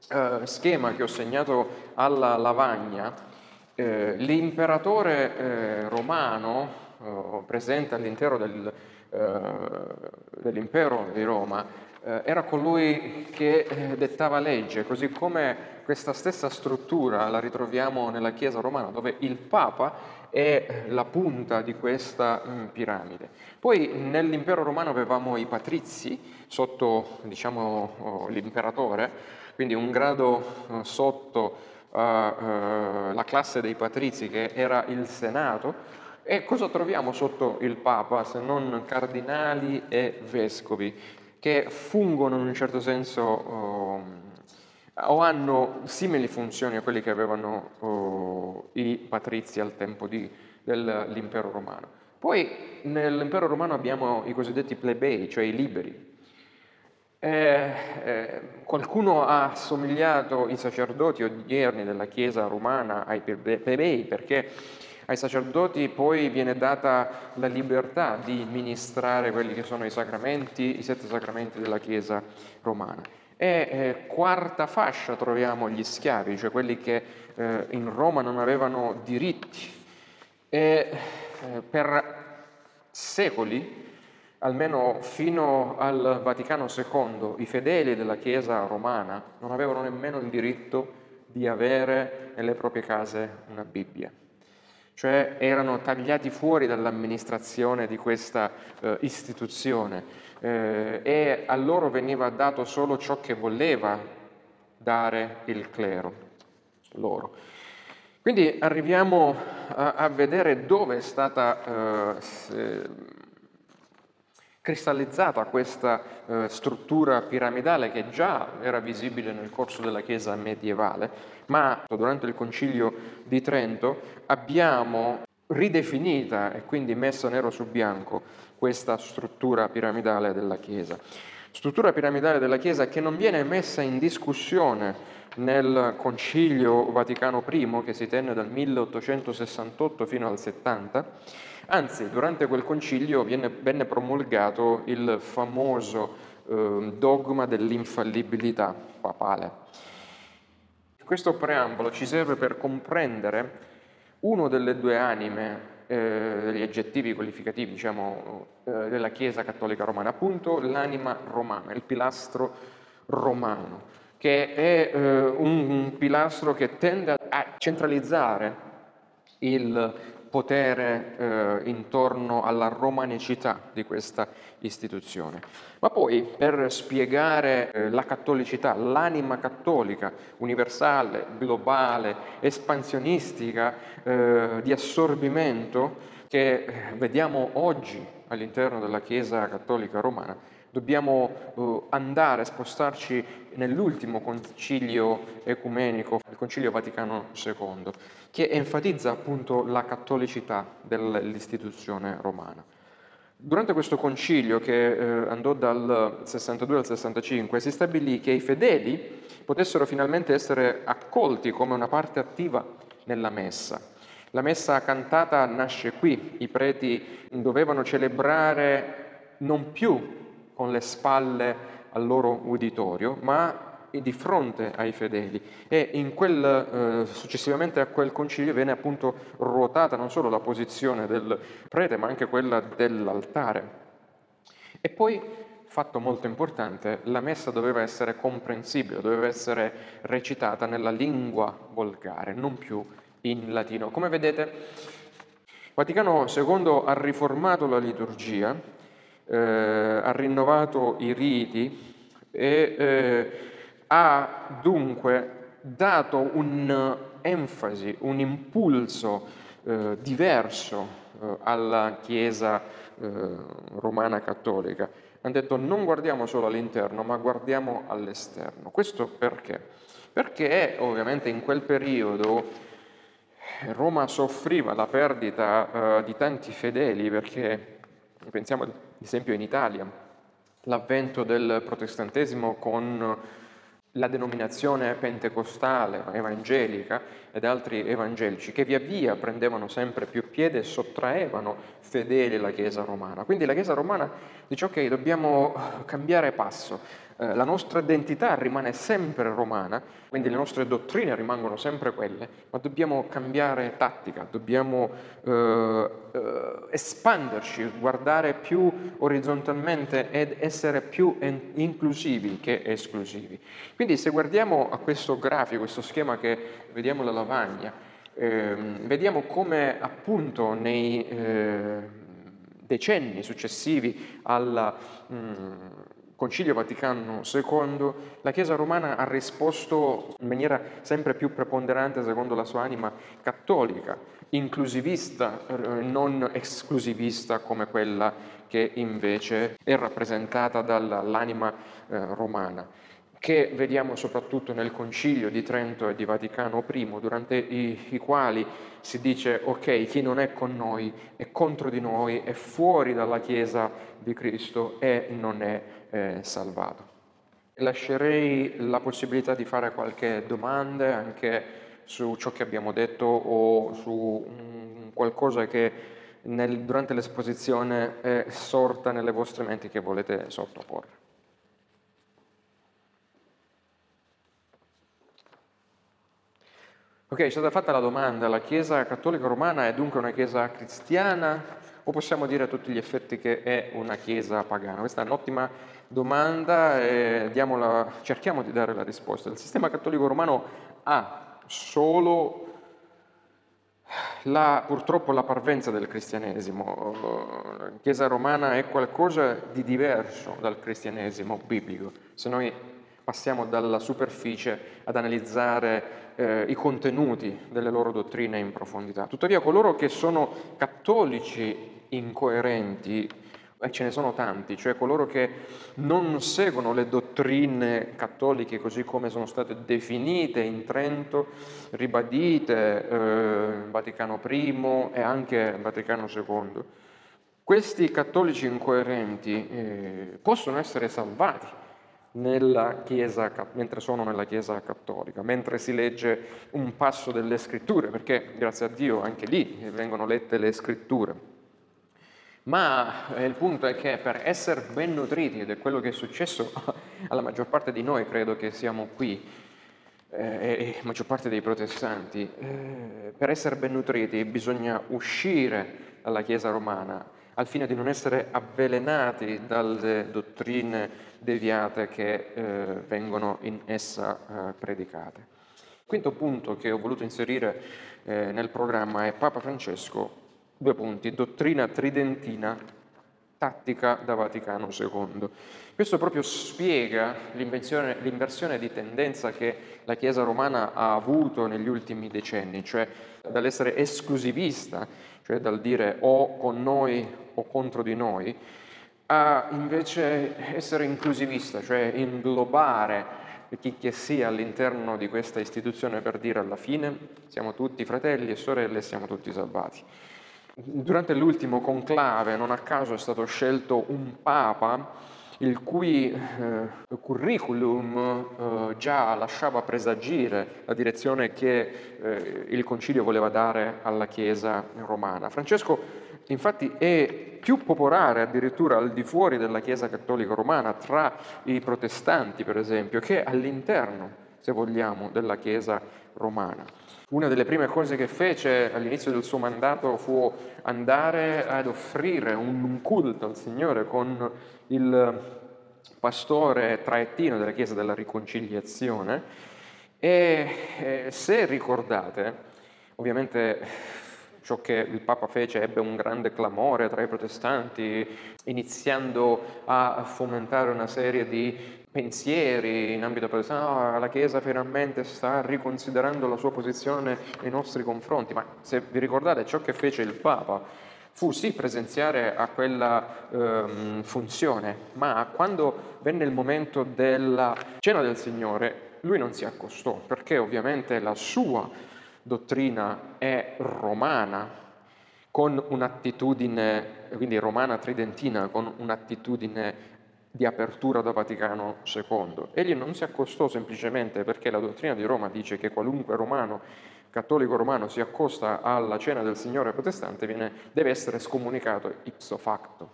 eh, schema che ho segnato alla lavagna, eh, l'imperatore eh, romano eh, presente all'interno del, eh, dell'impero di Roma eh, era colui che dettava legge, così come questa stessa struttura la ritroviamo nella Chiesa romana, dove il Papa è la punta di questa mm, piramide. Poi nell'impero romano avevamo i patrizi sotto diciamo, oh, l'imperatore, quindi un grado sotto alla uh, classe dei patrizi che era il Senato, e cosa troviamo sotto il Papa se non cardinali e vescovi che fungono in un certo senso uh, o hanno simili funzioni a quelle che avevano uh, i patrizi al tempo di, dell'impero romano. Poi nell'impero romano abbiamo i cosiddetti plebei, cioè i liberi. Eh, eh, qualcuno ha assomigliato i sacerdoti odierni della Chiesa romana ai plebei perché ai sacerdoti poi viene data la libertà di ministrare quelli che sono i sacramenti, i sette sacramenti della Chiesa romana. E eh, quarta fascia troviamo gli schiavi, cioè quelli che eh, in Roma non avevano diritti. E eh, per secoli, almeno fino al Vaticano II, i fedeli della Chiesa romana non avevano nemmeno il diritto di avere nelle proprie case una Bibbia cioè erano tagliati fuori dall'amministrazione di questa eh, istituzione eh, e a loro veniva dato solo ciò che voleva dare il clero loro. Quindi arriviamo a, a vedere dove è stata eh, cristallizzata questa eh, struttura piramidale che già era visibile nel corso della Chiesa medievale, ma durante il Concilio di Trento abbiamo ridefinita e quindi messa nero su bianco questa struttura piramidale della Chiesa. Struttura piramidale della Chiesa che non viene messa in discussione nel Concilio Vaticano I che si tenne dal 1868 fino al 70, Anzi, durante quel concilio viene, venne promulgato il famoso eh, dogma dell'infallibilità papale. Questo preambolo ci serve per comprendere uno delle due anime eh, degli aggettivi qualificativi diciamo, eh, della Chiesa Cattolica Romana, appunto l'anima romana, il pilastro romano, che è eh, un, un pilastro che tende a centralizzare il potere eh, intorno alla romanicità di questa istituzione. Ma poi per spiegare eh, la cattolicità, l'anima cattolica, universale, globale, espansionistica, eh, di assorbimento, che eh, vediamo oggi all'interno della Chiesa cattolica romana, dobbiamo uh, andare, spostarci nell'ultimo concilio ecumenico, il concilio Vaticano II, che enfatizza appunto la cattolicità dell'istituzione romana. Durante questo concilio, che eh, andò dal 62 al 65, si stabilì che i fedeli potessero finalmente essere accolti come una parte attiva nella messa. La messa cantata nasce qui, i preti dovevano celebrare non più con le spalle al loro uditorio, ma di fronte ai fedeli e quel, eh, successivamente a quel concilio viene appunto ruotata non solo la posizione del prete ma anche quella dell'altare. E poi, fatto molto importante, la messa doveva essere comprensibile, doveva essere recitata nella lingua volgare, non più in latino. Come vedete, Vaticano II ha riformato la liturgia, eh, ha rinnovato i riti e eh, ha dunque dato un'enfasi, un impulso eh, diverso eh, alla Chiesa eh, romana cattolica. Hanno detto non guardiamo solo all'interno, ma guardiamo all'esterno. Questo perché? Perché ovviamente in quel periodo Roma soffriva la perdita uh, di tanti fedeli, perché pensiamo ad esempio in Italia, l'avvento del protestantesimo con la denominazione pentecostale, evangelica ed altri evangelici che via via prendevano sempre più piede e sottraevano fedeli alla Chiesa romana. Quindi la Chiesa romana dice ok, dobbiamo cambiare passo, eh, la nostra identità rimane sempre romana, quindi le nostre dottrine rimangono sempre quelle, ma dobbiamo cambiare tattica, dobbiamo eh, eh, espanderci, guardare più orizzontalmente ed essere più en- inclusivi che esclusivi. Quindi se guardiamo a questo grafico, questo schema che vediamo alla lavagna, ehm, vediamo come appunto nei eh, decenni successivi. Mh, mm, Concilio Vaticano II, la Chiesa romana ha risposto in maniera sempre più preponderante, secondo la sua anima cattolica, inclusivista, eh, non esclusivista come quella che invece è rappresentata dall'anima eh, romana che vediamo soprattutto nel Concilio di Trento e di Vaticano I, durante i, i, quali si dice ok, chi non è con noi è contro di noi, è fuori dalla Chiesa di Cristo e non è eh, salvato. Lascerei la possibilità di fare qualche domanda anche su ciò che abbiamo detto o su um, qualcosa che nel, durante l'esposizione è sorta nelle vostre menti che volete sottoporre. Ok, è stata fatta la domanda, la Chiesa cattolica romana è dunque una Chiesa cristiana o possiamo dire a tutti gli effetti che è una Chiesa pagana? Questa è un'ottima domanda e diamola, cerchiamo di dare la risposta. Il sistema cattolico romano ha solo la, purtroppo la parvenza del cristianesimo. La Chiesa romana è qualcosa di diverso dal cristianesimo biblico. Se noi passiamo dalla superficie ad analizzare eh, i contenuti delle loro dottrine in profondità. Tuttavia coloro che sono cattolici incoerenti, e ce ne sono tanti, cioè coloro che non seguono le dottrine cattoliche così come sono state definite in Trento, ribadite eh, Vaticano I e anche Vaticano II, questi cattolici incoerenti eh, possono essere salvati chiesa, mentre sono nella Chiesa cattolica, mentre si legge un passo delle scritture, perché grazie a Dio anche lì vengono lette le scritture. Ma eh, il punto è che per essere ben nutriti, ed è quello che è successo (laughs) alla maggior parte di noi, credo che siamo qui, eh, e la maggior parte dei protestanti, eh, per essere ben nutriti bisogna uscire dalla Chiesa romana al fine di non essere avvelenati dalle dottrine deviate che eh, vengono in essa eh, predicate. Quinto punto che ho voluto inserire eh, nel programma è Papa Francesco, due punti, dottrina tridentina, tattica da Vaticano II. Questo proprio spiega l'inversione di tendenza che la Chiesa romana ha avuto negli ultimi decenni, cioè dall'essere esclusivista, cioè dal dire o con noi o contro di noi, a invece essere inclusivista, cioè inglobare chi che sia all'interno di questa istituzione per dire alla fine siamo tutti fratelli e sorelle e siamo tutti salvati. Durante l'ultimo conclave, non a caso, è stato scelto un papa il cui eh, curriculum eh, già lasciava presagire la direzione che eh, il concilio voleva dare alla Chiesa romana. Francesco infatti è più popolare addirittura al di fuori della Chiesa cattolica romana, tra i protestanti per esempio, che all'interno, se vogliamo, della Chiesa romana. Una delle prime cose che fece all'inizio del suo mandato fu andare ad offrire un culto al Signore con il pastore traettino della Chiesa della Riconciliazione. E eh, se ricordate, ovviamente ciò che il Papa fece ebbe un grande clamore tra i protestanti, iniziando a fomentare una serie di pensieri in ambito protestante, oh, la Chiesa finalmente sta riconsiderando la sua posizione nei nostri confronti, ma se vi ricordate ciò che fece il Papa fu sì presenziare a quella ehm, funzione, ma quando venne il momento della cena del Signore, lui non si accostò, perché ovviamente la sua dottrina è romana, con un'attitudine, quindi romana tridentina, con un'attitudine di apertura da Vaticano II. Egli non si accostò semplicemente perché la dottrina di Roma dice che qualunque romano, cattolico romano, si accosta alla cena del Signore protestante viene, deve essere scomunicato ipso facto,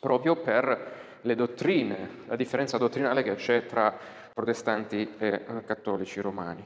proprio per le dottrine, la differenza dottrinale che c'è tra protestanti e cattolici romani.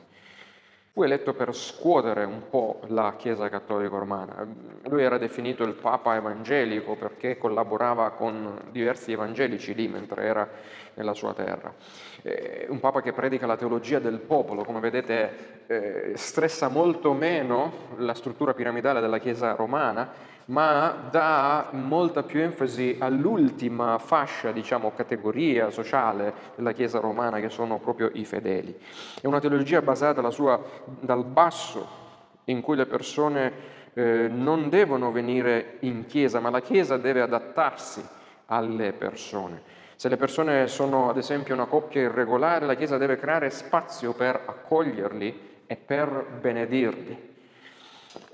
Fu eletto per scuotere un po' la Chiesa cattolica romana. Lui era definito il Papa evangelico perché collaborava con diversi evangelici lì mentre era nella sua terra. Eh, un Papa che predica la teologia del popolo, come vedete eh, stressa molto meno la struttura piramidale della Chiesa romana, ma dà molta più enfasi all'ultima fascia, diciamo, categoria sociale della Chiesa romana, che sono proprio i fedeli. È una teologia basata sua, dal basso, in cui le persone eh, non devono venire in Chiesa, ma la Chiesa deve adattarsi alle persone. Se le persone sono ad esempio una coppia irregolare, la Chiesa deve creare spazio per accoglierli e per benedirli.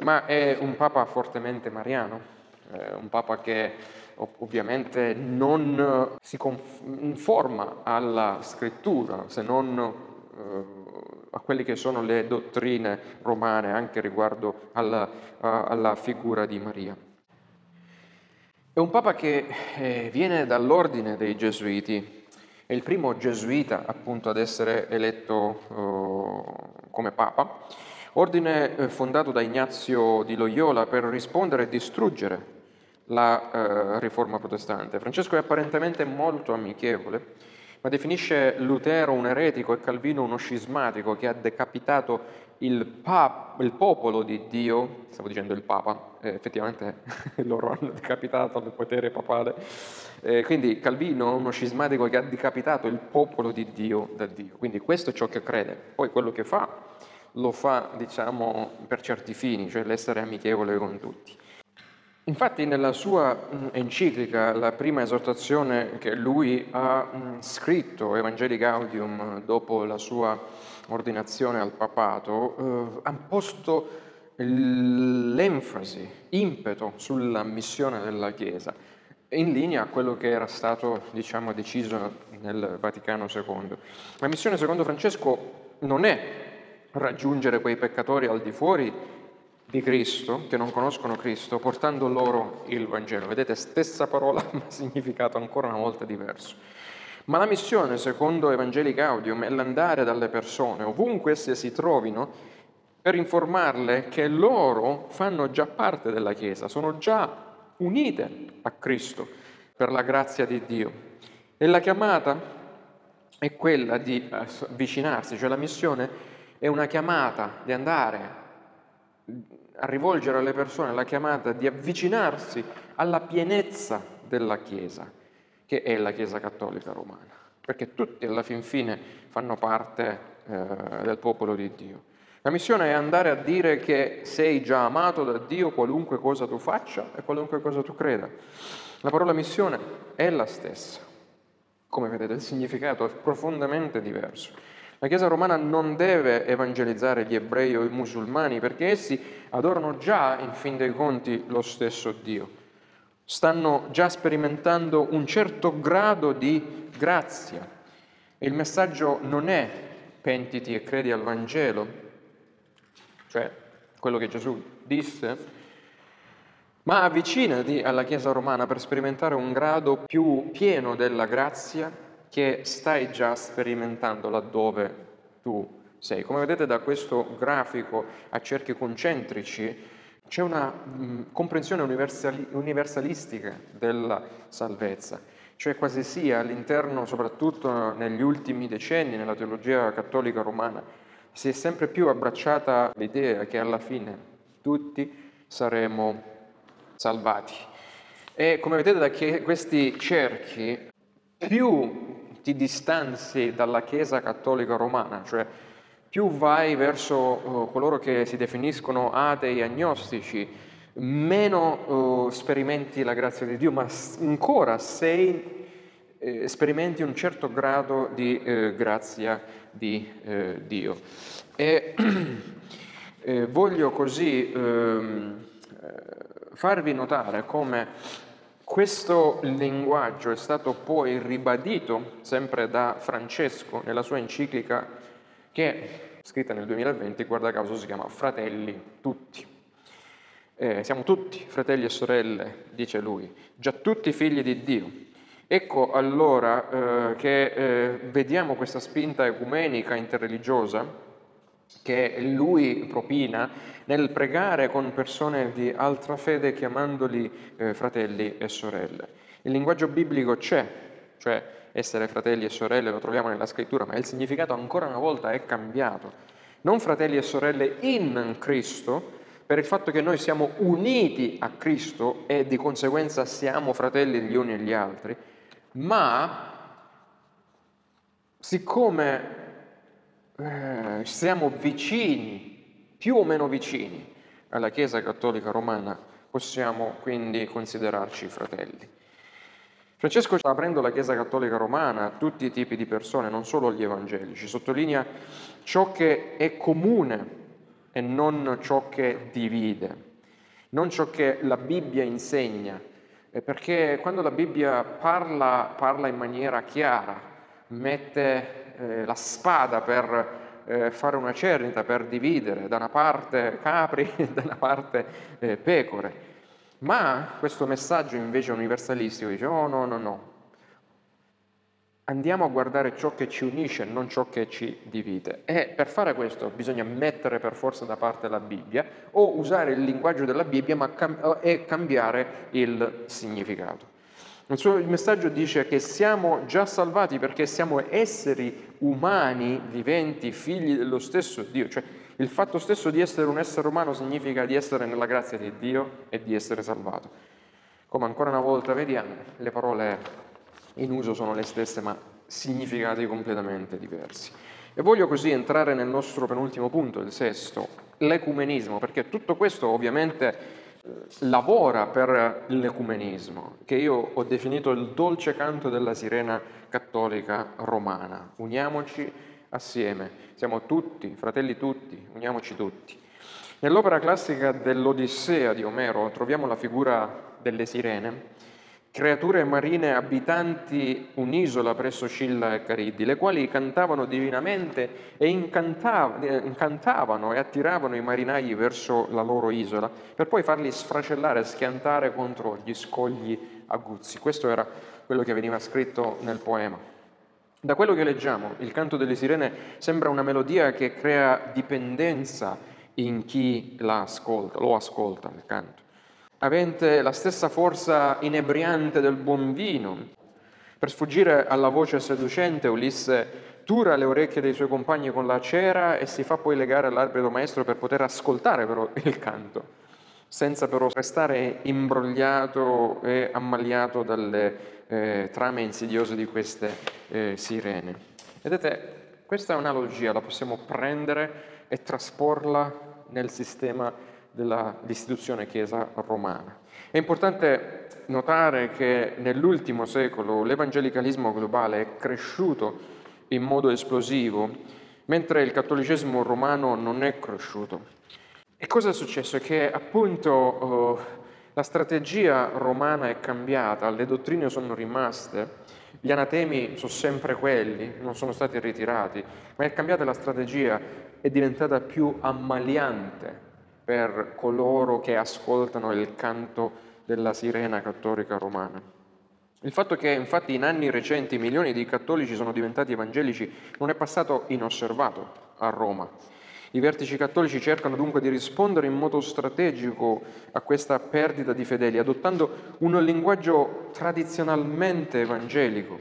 Ma è un Papa fortemente mariano, un Papa che ovviamente non si conforma alla scrittura, se non eh, a quelle che sono le dottrine romane anche riguardo alla, alla figura di Maria. È un Papa che eh, viene dall'ordine dei Gesuiti, è il primo gesuita appunto ad essere eletto eh, come Papa ordine eh, fondato da Ignazio di Loyola per rispondere e distruggere la eh, riforma protestante. Francesco è apparentemente molto amichevole, ma definisce Lutero un eretico e Calvino uno scismatico che ha decapitato il, pap- il popolo di Dio, stavo dicendo il Papa, eh, effettivamente (laughs) loro hanno decapitato il potere papale, eh, quindi Calvino è uno scismatico che ha decapitato il popolo di Dio da Dio, quindi questo è ciò che crede, poi quello che fa lo fa, diciamo, per certi fini, cioè l'essere amichevole con tutti. Infatti nella sua enciclica, la prima esortazione che lui ha scritto, Evangelii Gaudium, dopo la sua ordinazione al papato, eh, ha posto l'enfasi, impeto sulla missione della Chiesa, in linea a quello che era stato diciamo, deciso nel Vaticano II. La missione secondo Francesco non è raggiungere quei peccatori al di fuori di Cristo, che non conoscono Cristo, portando loro il Vangelo. Vedete, stessa parola, (laughs) ma significato ancora una volta diverso. Ma la missione, secondo Evangeli Gaudium, è l'andare dalle persone, ovunque esse si trovino, per informarle che loro fanno già parte della Chiesa, sono già unite a Cristo per la grazia di Dio. E la chiamata è quella di avvicinarsi, cioè la missione è una chiamata di andare a rivolgere alle persone la chiamata di avvicinarsi alla pienezza della Chiesa, che è la Chiesa cattolica romana, perché tutti alla fin fine fanno parte eh, del popolo di Dio. La missione è andare a dire che sei già amato da Dio qualunque cosa tu faccia e qualunque cosa tu creda. La parola missione è la stessa. Come vedete il significato è profondamente diverso. La Chiesa romana non deve evangelizzare gli ebrei o i musulmani perché essi adorano già, in fin dei conti, lo stesso Dio. Stanno già sperimentando un certo grado di grazia. Il messaggio non è pentiti e credi al Vangelo, cioè quello che Gesù disse, ma avvicinati alla Chiesa romana per sperimentare un grado più pieno della grazia che stai già sperimentando laddove tu sei. Come vedete da questo grafico a cerchi concentrici c'è una mh, comprensione universali- universalistica della salvezza, cioè quasi sia all'interno, soprattutto negli ultimi decenni, nella teologia cattolica romana, si è sempre più abbracciata l'idea che alla fine tutti saremo salvati. E come vedete da questi cerchi, più ti distanzi dalla Chiesa cattolica romana, cioè più vai verso uh, coloro che si definiscono atei agnostici, meno uh, sperimenti la grazia di Dio, ma ancora sei, eh, sperimenti un certo grado di eh, grazia di eh, Dio. E (clears throat) eh, voglio così ehm, farvi notare come questo linguaggio è stato poi ribadito sempre da Francesco nella sua enciclica che, scritta nel 2020, guarda caso si chiama Fratelli tutti. Eh, siamo tutti fratelli e sorelle, dice lui, già tutti figli di Dio. Ecco allora eh, che eh, vediamo questa spinta ecumenica interreligiosa che lui propina nel pregare con persone di altra fede chiamandoli eh, fratelli e sorelle. Il linguaggio biblico c'è, cioè essere fratelli e sorelle lo troviamo nella scrittura, ma il significato ancora una volta è cambiato. Non fratelli e sorelle in Cristo, per il fatto che noi siamo uniti a Cristo e di conseguenza siamo fratelli gli uni e gli altri, ma siccome eh, siamo vicini, più o meno vicini alla Chiesa Cattolica Romana, possiamo quindi considerarci fratelli. Francesco, aprendo la Chiesa Cattolica Romana a tutti i tipi di persone, non solo gli evangelici, sottolinea ciò che è comune e non ciò che divide, non ciò che la Bibbia insegna, perché quando la Bibbia parla, parla in maniera chiara, mette eh, la spada per eh, fare una cernita, per dividere da una parte capri e (laughs) da una parte eh, pecore. Ma questo messaggio invece universalistico dice, oh no, no, no, andiamo a guardare ciò che ci unisce, non ciò che ci divide. E per fare questo bisogna mettere per forza da parte la Bibbia o usare il linguaggio della Bibbia cam- e cambiare il significato. Il suo messaggio dice che siamo già salvati perché siamo esseri umani, viventi, figli dello stesso Dio. Cioè il fatto stesso di essere un essere umano significa di essere nella grazia di Dio e di essere salvato. Come ancora una volta vediamo, le parole in uso sono le stesse ma significati completamente diversi. E voglio così entrare nel nostro penultimo punto, il sesto, l'ecumenismo, perché tutto questo ovviamente lavora per l'ecumenismo, che io ho definito il dolce canto della sirena cattolica romana. Uniamoci assieme, siamo tutti, fratelli tutti, uniamoci tutti. Nell'opera classica dell'Odissea di Omero troviamo la figura delle sirene creature marine abitanti un'isola presso Scilla e Cariddi, le quali cantavano divinamente e incantavano e attiravano i marinai verso la loro isola, per poi farli sfracellare schiantare contro gli scogli aguzzi. Questo era quello che veniva scritto nel poema. Da quello che leggiamo, il canto delle sirene sembra una melodia che crea dipendenza in chi la ascolta, lo ascolta il canto avente la stessa forza inebriante del buon vino. Per sfuggire alla voce seducente, Ulisse tura le orecchie dei suoi compagni con la cera e si fa poi legare all'arbitro maestro per poter ascoltare però (laughs) il canto, senza però restare imbrogliato e ammaliato dalle eh, trame insidiose di queste eh, sirene. Vedete, questa analogia la possiamo prendere e trasporla nel sistema dell'istituzione Chiesa romana. È importante notare che nell'ultimo secolo l'evangelicalismo globale è cresciuto in modo esplosivo, mentre il cattolicesimo romano non è cresciuto. E cosa è successo? Che appunto eh, la strategia romana è cambiata, le dottrine sono rimaste, gli anatemi sono sempre quelli, non sono stati ritirati, ma è cambiata la strategia, è diventata più ammaliante, per coloro che ascoltano il canto della sirena cattolica romana. Il fatto che infatti in anni recenti milioni di cattolici sono diventati evangelici non è passato inosservato a Roma. I vertici cattolici cercano dunque di rispondere in modo strategico a questa perdita di fedeli, adottando un linguaggio tradizionalmente evangelico,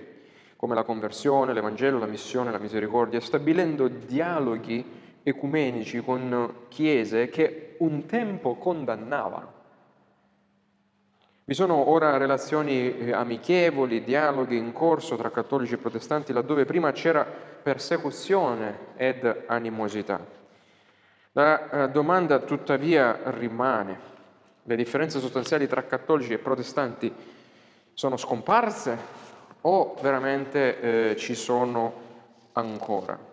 come la conversione, l'Evangelo, la missione, la misericordia, stabilendo dialoghi ecumenici con chiese che un tempo condannavano. Vi sono ora relazioni eh, amichevoli, dialoghi in corso tra cattolici e protestanti, laddove prima c'era persecuzione ed animosità. La eh, domanda tuttavia rimane. Le differenze sostanziali tra cattolici e protestanti sono scomparse o veramente eh, ci sono ancora?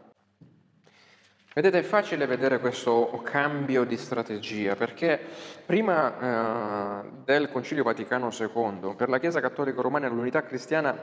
Vedete, è facile vedere questo cambio di strategia perché prima eh, del Concilio Vaticano II, per la Chiesa Cattolica Romana l'unità cristiana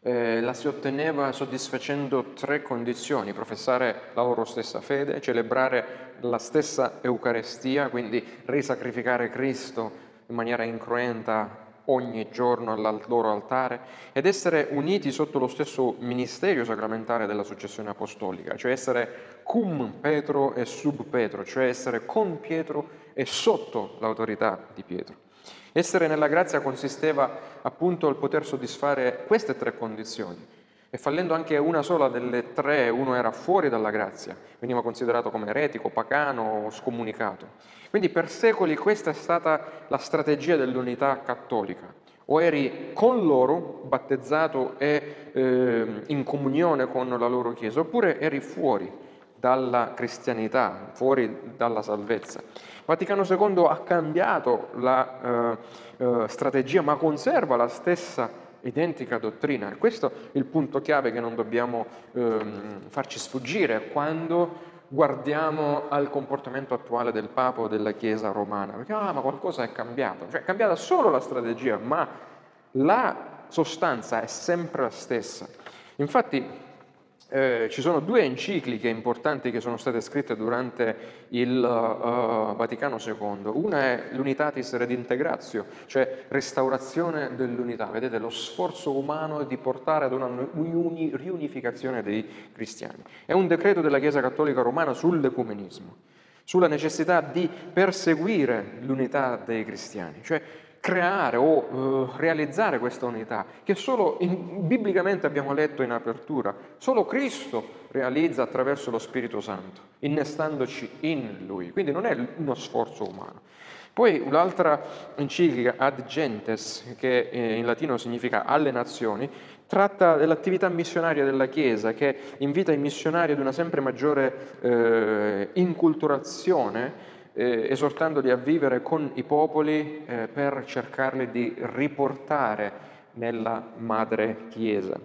eh, la si otteneva soddisfacendo tre condizioni, professare la loro stessa fede, celebrare la stessa Eucaristia, quindi risacrificare Cristo in maniera incruenta ogni giorno al loro altare ed essere uniti sotto lo stesso ministero sacramentale della successione apostolica, cioè essere cum Petro e sub Petro, cioè essere con Pietro e sotto l'autorità di Pietro. Essere nella grazia consisteva appunto nel poter soddisfare queste tre condizioni. E fallendo anche una sola delle tre, uno era fuori dalla grazia, veniva considerato come eretico, pagano scomunicato. Quindi per secoli questa è stata la strategia dell'unità cattolica. O eri con loro, battezzato e eh, in comunione con la loro Chiesa, oppure eri fuori dalla cristianità, fuori dalla salvezza. Vaticano II ha cambiato la eh, eh, strategia, ma conserva la stessa identica dottrina. Questo è il punto chiave che non dobbiamo ehm, farci sfuggire quando guardiamo al comportamento attuale del Papa o della Chiesa romana, perché ah, ma qualcosa è cambiato, cioè è cambiata solo la strategia, ma la sostanza è sempre la stessa. Infatti eh, ci sono due encicliche importanti che sono state scritte durante il uh, Vaticano II. Una è l'Unitatis Redintegratio, cioè restaurazione dell'unità. Vedete, lo sforzo umano di portare ad una uni- riunificazione dei cristiani. È un decreto della Chiesa Cattolica Romana sull'ecumenismo, sulla necessità di perseguire l'unità dei cristiani, cioè creare o uh, realizzare questa unità, che solo in, biblicamente abbiamo letto in apertura, solo Cristo realizza attraverso lo Spirito Santo, innestandoci in Lui, quindi non è uno sforzo umano. Poi un'altra enciclica, Ad Gentes, che in latino significa alle nazioni, tratta dell'attività missionaria della Chiesa che invita i missionari ad una sempre maggiore eh, inculturazione eh, esortandoli a vivere con i popoli eh, per cercarli di riportare nella madre Chiesa.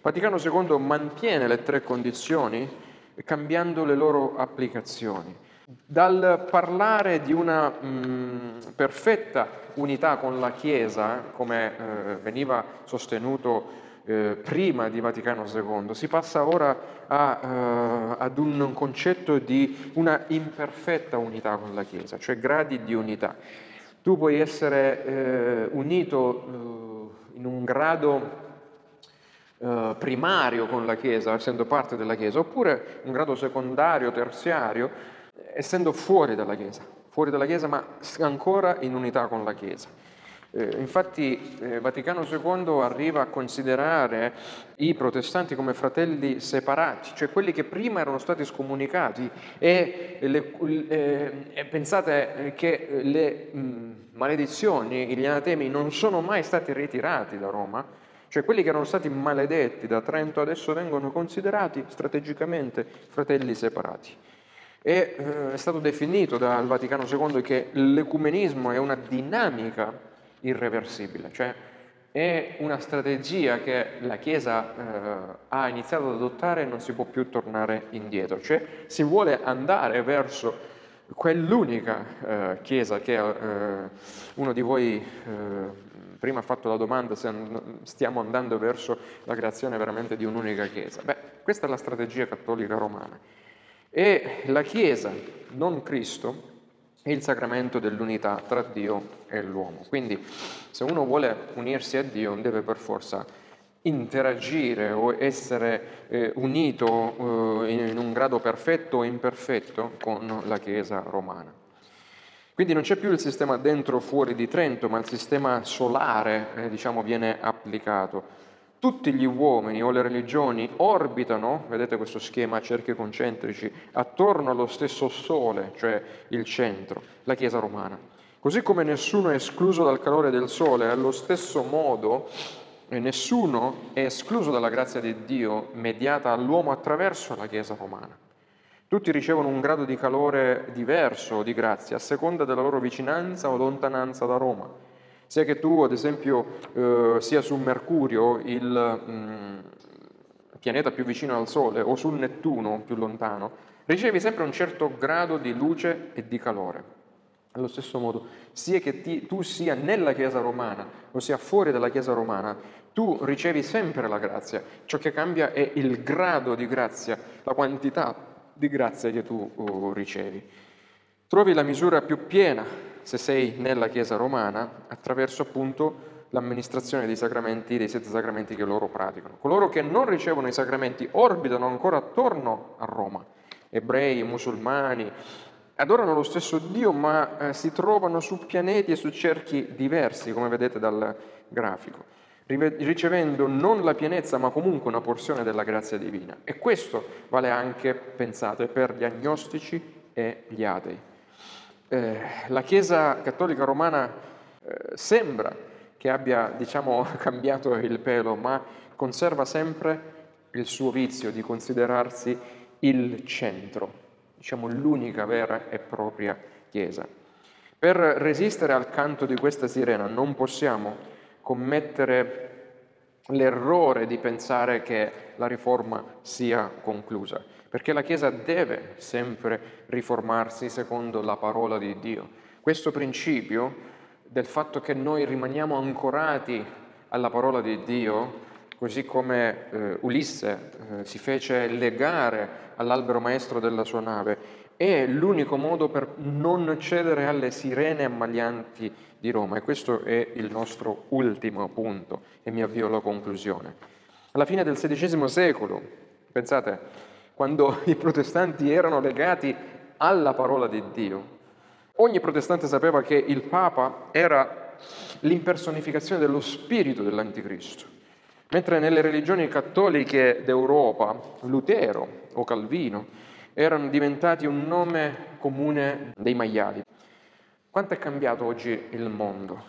Vaticano II mantiene le tre condizioni cambiando le loro applicazioni. Dal parlare di una mh, mm, perfetta unità con la Chiesa, come eh, veniva sostenuto eh, prima di Vaticano II, si passa ora a, eh, ad un concetto di una imperfetta unità con la Chiesa, cioè gradi di unità. Tu puoi essere eh, unito eh, in un grado eh, primario con la Chiesa, essendo parte della Chiesa, oppure un grado secondario, terziario, essendo fuori dalla Chiesa, fuori dalla Chiesa ma ancora in unità con la Chiesa. Eh, infatti eh, Vaticano II arriva a considerare i protestanti come fratelli separati, cioè quelli che prima erano stati scomunicati e, le, eh, e pensate che le mh, maledizioni, gli anatemi non sono mai stati ritirati da Roma, cioè quelli che erano stati maledetti da Trento adesso vengono considerati strategicamente fratelli separati. E eh, è stato definito dal Vaticano II che l'ecumenismo è una dinamica irreversibile, cioè è una strategia che la Chiesa eh, ha iniziato ad adottare e non si può più tornare indietro, cioè si vuole andare verso quell'unica eh, Chiesa che eh, uno di voi eh, prima ha fatto la domanda se stiamo andando verso la creazione veramente di un'unica Chiesa. Beh, questa è la strategia cattolica romana. E la Chiesa, non Cristo, il sacramento dell'unità tra Dio e l'uomo. Quindi se uno vuole unirsi a Dio deve per forza interagire o essere eh, unito eh, in un grado perfetto o imperfetto con la Chiesa romana. Quindi non c'è più il sistema dentro o fuori di Trento, ma il sistema solare eh, diciamo, viene applicato tutti gli uomini o le religioni orbitano, vedete questo schema a cerchi concentrici, attorno allo stesso sole, cioè il centro, la Chiesa romana. Così come nessuno è escluso dal calore del sole, allo stesso modo nessuno è escluso dalla grazia di Dio mediata all'uomo attraverso la Chiesa romana. Tutti ricevono un grado di calore diverso di grazia a seconda della loro vicinanza o lontananza da Roma sia che tu ad esempio eh, sia su Mercurio, il mm, pianeta più vicino al Sole, o su Nettuno, più lontano, ricevi sempre un certo grado di luce e di calore. Allo stesso modo, sia che ti, tu sia nella Chiesa romana o sia fuori dalla Chiesa romana, tu ricevi sempre la grazia. Ciò che cambia è il grado di grazia, la quantità di grazia che tu uh, ricevi. Trovi la misura più piena se sei nella Chiesa romana attraverso appunto l'amministrazione dei sacramenti, dei sette sacramenti che loro praticano. Coloro che non ricevono i sacramenti orbitano ancora attorno a Roma, ebrei, musulmani, adorano lo stesso Dio ma eh, si trovano su pianeti e su cerchi diversi, come vedete dal grafico, ricevendo non la pienezza ma comunque una porzione della grazia divina. E questo vale anche, pensate, per gli agnostici e gli atei. Eh, la Chiesa cattolica romana eh, sembra che abbia, diciamo, (laughs) cambiato il pelo, ma conserva sempre il suo vizio di considerarsi il centro diciamo, l'unica vera e propria Chiesa. Per resistere al canto di questa sirena non possiamo commettere l'errore di pensare che la riforma sia conclusa, perché la Chiesa deve sempre riformarsi secondo la parola di Dio. Questo principio del fatto che noi rimaniamo ancorati alla parola di Dio, così come eh, Ulisse eh, si fece legare all'albero maestro della sua nave, è l'unico modo per non cedere alle sirene ammaglianti di Roma e questo è il nostro ultimo punto e mi avvio alla conclusione. Alla fine del XVI secolo, pensate, quando (laughs) i protestanti erano legati alla parola di Dio, ogni protestante sapeva che il Papa era l'impersonificazione dello spirito dell'anticristo. Mentre nelle religioni cattoliche d'Europa, Lutero o Calvino erano diventati un nome comune dei maiali. Quanto è cambiato oggi il mondo,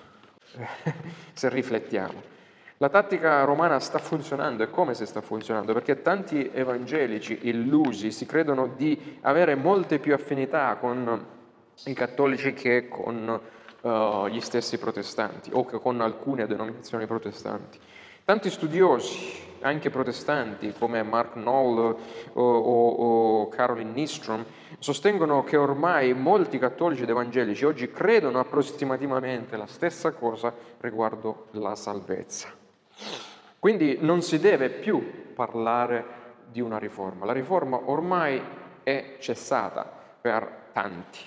(laughs) se riflettiamo? La tattica romana sta funzionando e come se sta funzionando? Perché tanti evangelici illusi si credono di avere molte più affinità con i cattolici che con uh, gli stessi protestanti o che con alcune denominazioni protestanti. Tanti studiosi, anche protestanti, come Mark Knoll o, o, o Caroline Nistrom, sostengono che ormai molti cattolici ed evangelici oggi credono approssimativamente la stessa cosa riguardo la salvezza. Quindi non si deve più parlare di una riforma. La riforma ormai è cessata per tanti.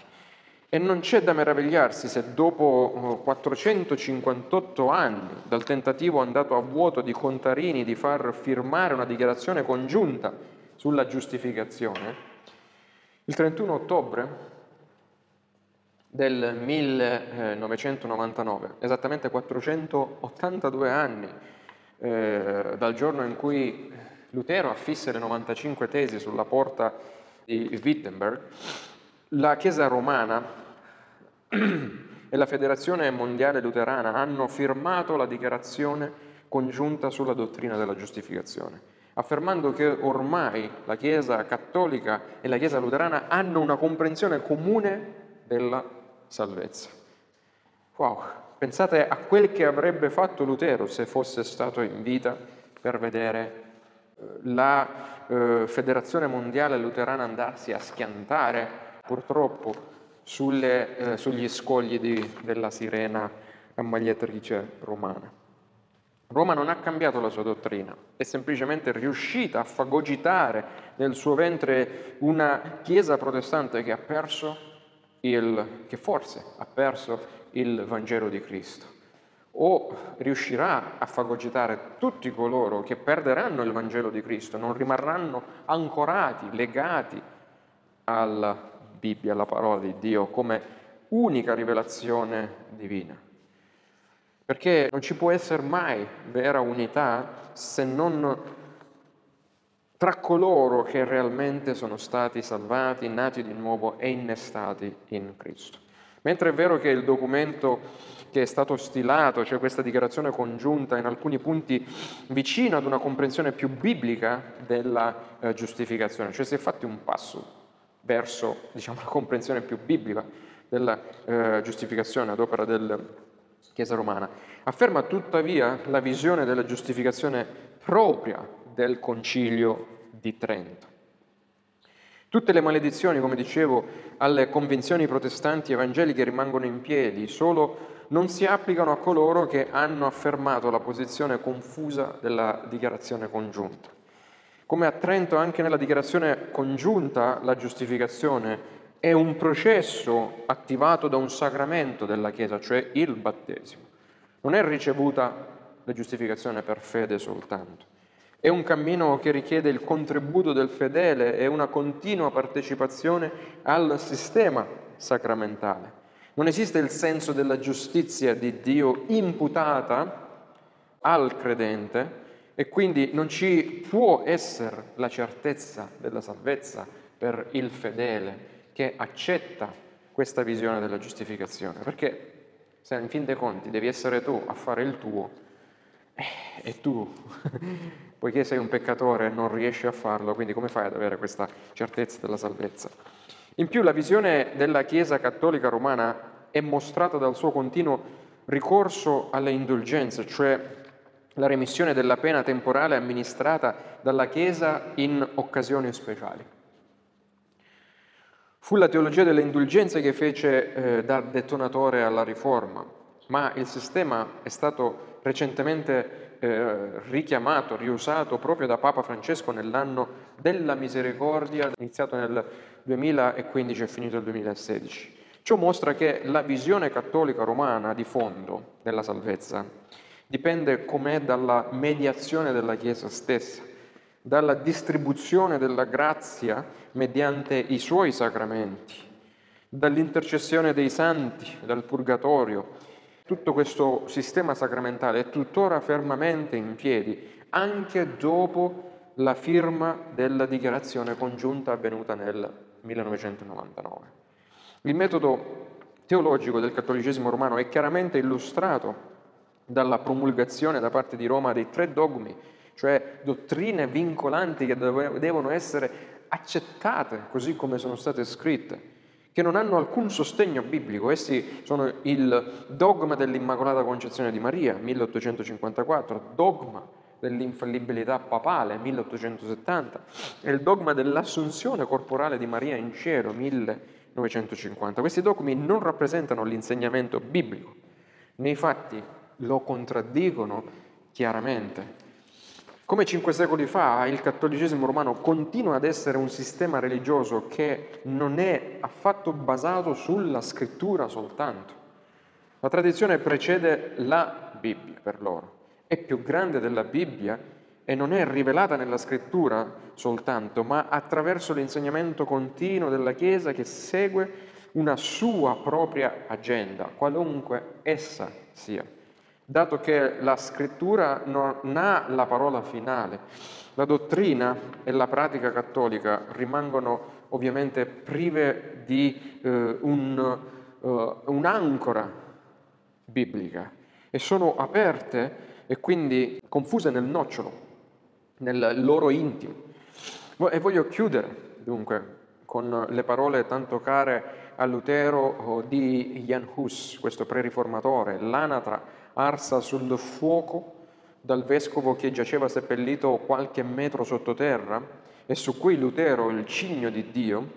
E non c'è da meravigliarsi se dopo 458 eh, anni dal tentativo andato a vuoto di Contarini di far firmare una dichiarazione congiunta sulla giustificazione, il 31 ottobre del 1999, esattamente 482 anni eh, dal giorno in cui Lutero affisse le 95 tesi sulla porta di Wittenberg, la Chiesa romana (clears throat) e la Federazione Mondiale Luterana hanno firmato la dichiarazione congiunta sulla dottrina della giustificazione, affermando che ormai la Chiesa cattolica e la Chiesa luterana hanno una comprensione comune della salvezza. Wow, pensate a quel che avrebbe fatto Lutero se fosse stato in vita per vedere eh, la eh, Federazione Mondiale Luterana andarsi a schiantare purtroppo sulle, eh, sugli scogli di, della sirena ammagliatrice romana. Roma non ha cambiato la sua dottrina, è semplicemente riuscita a fagocitare nel suo ventre una chiesa protestante che ha perso il, che forse ha perso il Vangelo di Cristo. O riuscirà a fagocitare tutti coloro che perderanno il Vangelo di Cristo, non rimarranno ancorati, legati alla Bibbia, la parola di Dio, come unica rivelazione divina. Perché non ci può essere mai vera unità se non tra coloro che realmente sono stati salvati, nati di nuovo e innestati in Cristo. Mentre è vero che il documento che è stato stilato, cioè questa dichiarazione congiunta, in alcuni punti vicino ad una comprensione più biblica della eh, giustificazione, cioè si è fatto un passo verso diciamo, la comprensione più biblica della eh, giustificazione ad opera della Chiesa romana. Afferma tuttavia la visione della giustificazione propria del Concilio di Trento. Tutte le maledizioni, come dicevo, alle convinzioni protestanti evangeliche rimangono in piedi, solo non si applicano a coloro che hanno affermato la posizione confusa della dichiarazione congiunta. Come a Trento anche nella dichiarazione congiunta la giustificazione è un processo attivato da un sacramento della Chiesa, cioè il battesimo. Non è ricevuta la giustificazione per fede soltanto. È un cammino che richiede il contributo del fedele e una continua partecipazione al sistema sacramentale. Non esiste il senso della giustizia di Dio imputata al credente e quindi non ci può essere la certezza della salvezza per il fedele che accetta questa visione della giustificazione, perché se in fin dei conti devi essere tu a fare il tuo, eh, e tu, (laughs) poiché sei un peccatore, non riesci a farlo, quindi come fai ad avere questa certezza della salvezza? In più la visione della Chiesa cattolica romana è mostrata dal suo continuo ricorso alle indulgenze, cioè la remissione della pena temporale amministrata dalla Chiesa in occasioni speciali. Fu la teologia delle indulgenze che fece eh, da detonatore alla riforma, ma il sistema è stato recentemente eh, richiamato, riusato proprio da Papa Francesco nell'anno della misericordia, iniziato nel 2015 e finito nel 2016. Ciò mostra che la visione cattolica romana di fondo della salvezza dipende com'è dalla mediazione della Chiesa stessa, dalla distribuzione della grazia mediante i suoi sacramenti, dall'intercessione dei santi, dal purgatorio. Tutto questo sistema sacramentale è tuttora fermamente in piedi, anche dopo la firma della dichiarazione congiunta avvenuta nel 1999. Il metodo teologico del cattolicesimo romano è chiaramente illustrato dalla promulgazione da parte di Roma dei tre dogmi, cioè dottrine vincolanti che devono essere accettate così come sono state scritte, che non hanno alcun sostegno biblico. Essi sono il dogma dell'Immacolata Concezione di Maria, 1854, dogma dell'infallibilità papale, 1870, e il dogma dell'assunzione corporale di Maria in cielo, 1950. Questi dogmi non rappresentano l'insegnamento biblico, nei fatti lo contraddicono chiaramente. Come cinque secoli fa, il cattolicesimo romano continua ad essere un sistema religioso che non è affatto basato sulla scrittura soltanto. La tradizione precede la Bibbia per loro, è più grande della Bibbia e non è rivelata nella scrittura soltanto, ma attraverso l'insegnamento continuo della Chiesa che segue una sua propria agenda, qualunque essa sia dato che la scrittura non ha la parola finale. La dottrina e la pratica cattolica rimangono ovviamente prive di eh, un, uh, un'ancora biblica e sono aperte e quindi confuse nel nocciolo, nel loro intimo. E voglio chiudere dunque con le parole tanto care a Lutero oh, di Jan Hus, questo pre-riformatore, l'anatra arsa sul fuoco dal vescovo che giaceva seppellito qualche metro sottoterra e su cui Lutero, il cigno di Dio,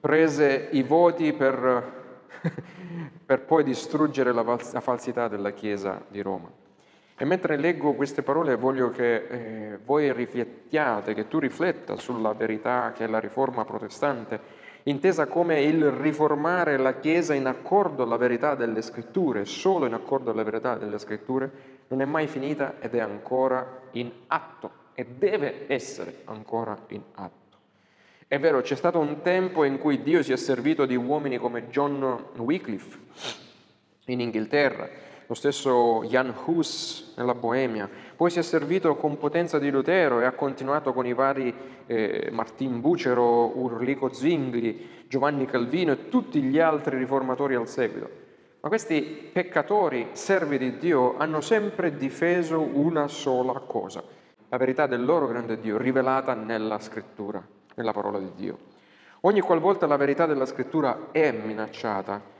prese i voti per, (laughs) per poi distruggere la, la, falsità della Chiesa di Roma. E mentre leggo queste parole voglio che eh, voi riflettiate, che tu rifletta sulla verità che la riforma protestante intesa come il riformare la Chiesa in accordo alla verità delle scritture, solo in accordo alla verità delle scritture, non è mai finita ed è ancora in atto e deve essere ancora in atto. È vero, c'è stato un tempo in cui Dio si è servito di uomini come John Wycliffe in Inghilterra, lo stesso Jan Hus nella Boemia, poi si è servito con potenza di Lutero e ha continuato con i vari eh, Martin Bucero, Urlico Zingli, Giovanni Calvino e tutti gli altri riformatori al seguito. Ma questi peccatori, servi di Dio, hanno sempre difeso una sola cosa, la verità del loro grande Dio, rivelata nella scrittura, nella parola di Dio. Ogni qualvolta la verità della scrittura è minacciata,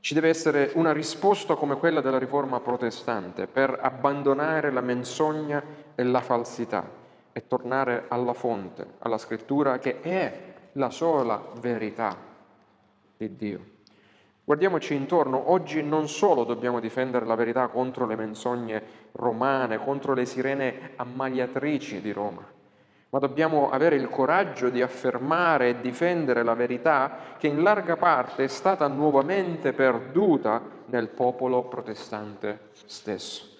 ci deve essere una risposta come quella della riforma protestante per abbandonare la menzogna e la falsità e tornare alla fonte, alla scrittura che è la sola verità di Dio. Guardiamoci intorno, oggi non solo dobbiamo difendere la verità contro le menzogne romane, contro le sirene ammaliatrici di Roma, ma dobbiamo avere il coraggio di affermare e difendere la verità che in larga parte è stata nuovamente perduta nel popolo protestante stesso.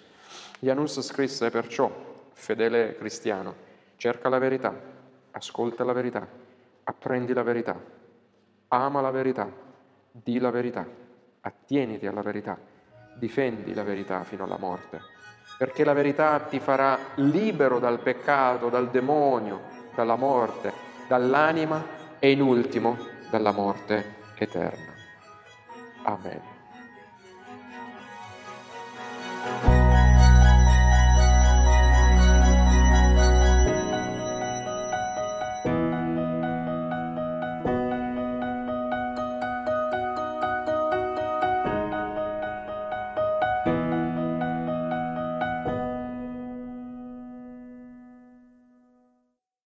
Janus scrisse perciò, fedele cristiano, cerca la verità, ascolta la verità, apprendi la verità, ama la verità, di la verità, attieniti alla verità, difendi la verità fino alla morte, perché la verità ti farà libero dal peccato, dal demonio, dalla morte, dall'anima e in ultimo dalla morte eterna. Amen.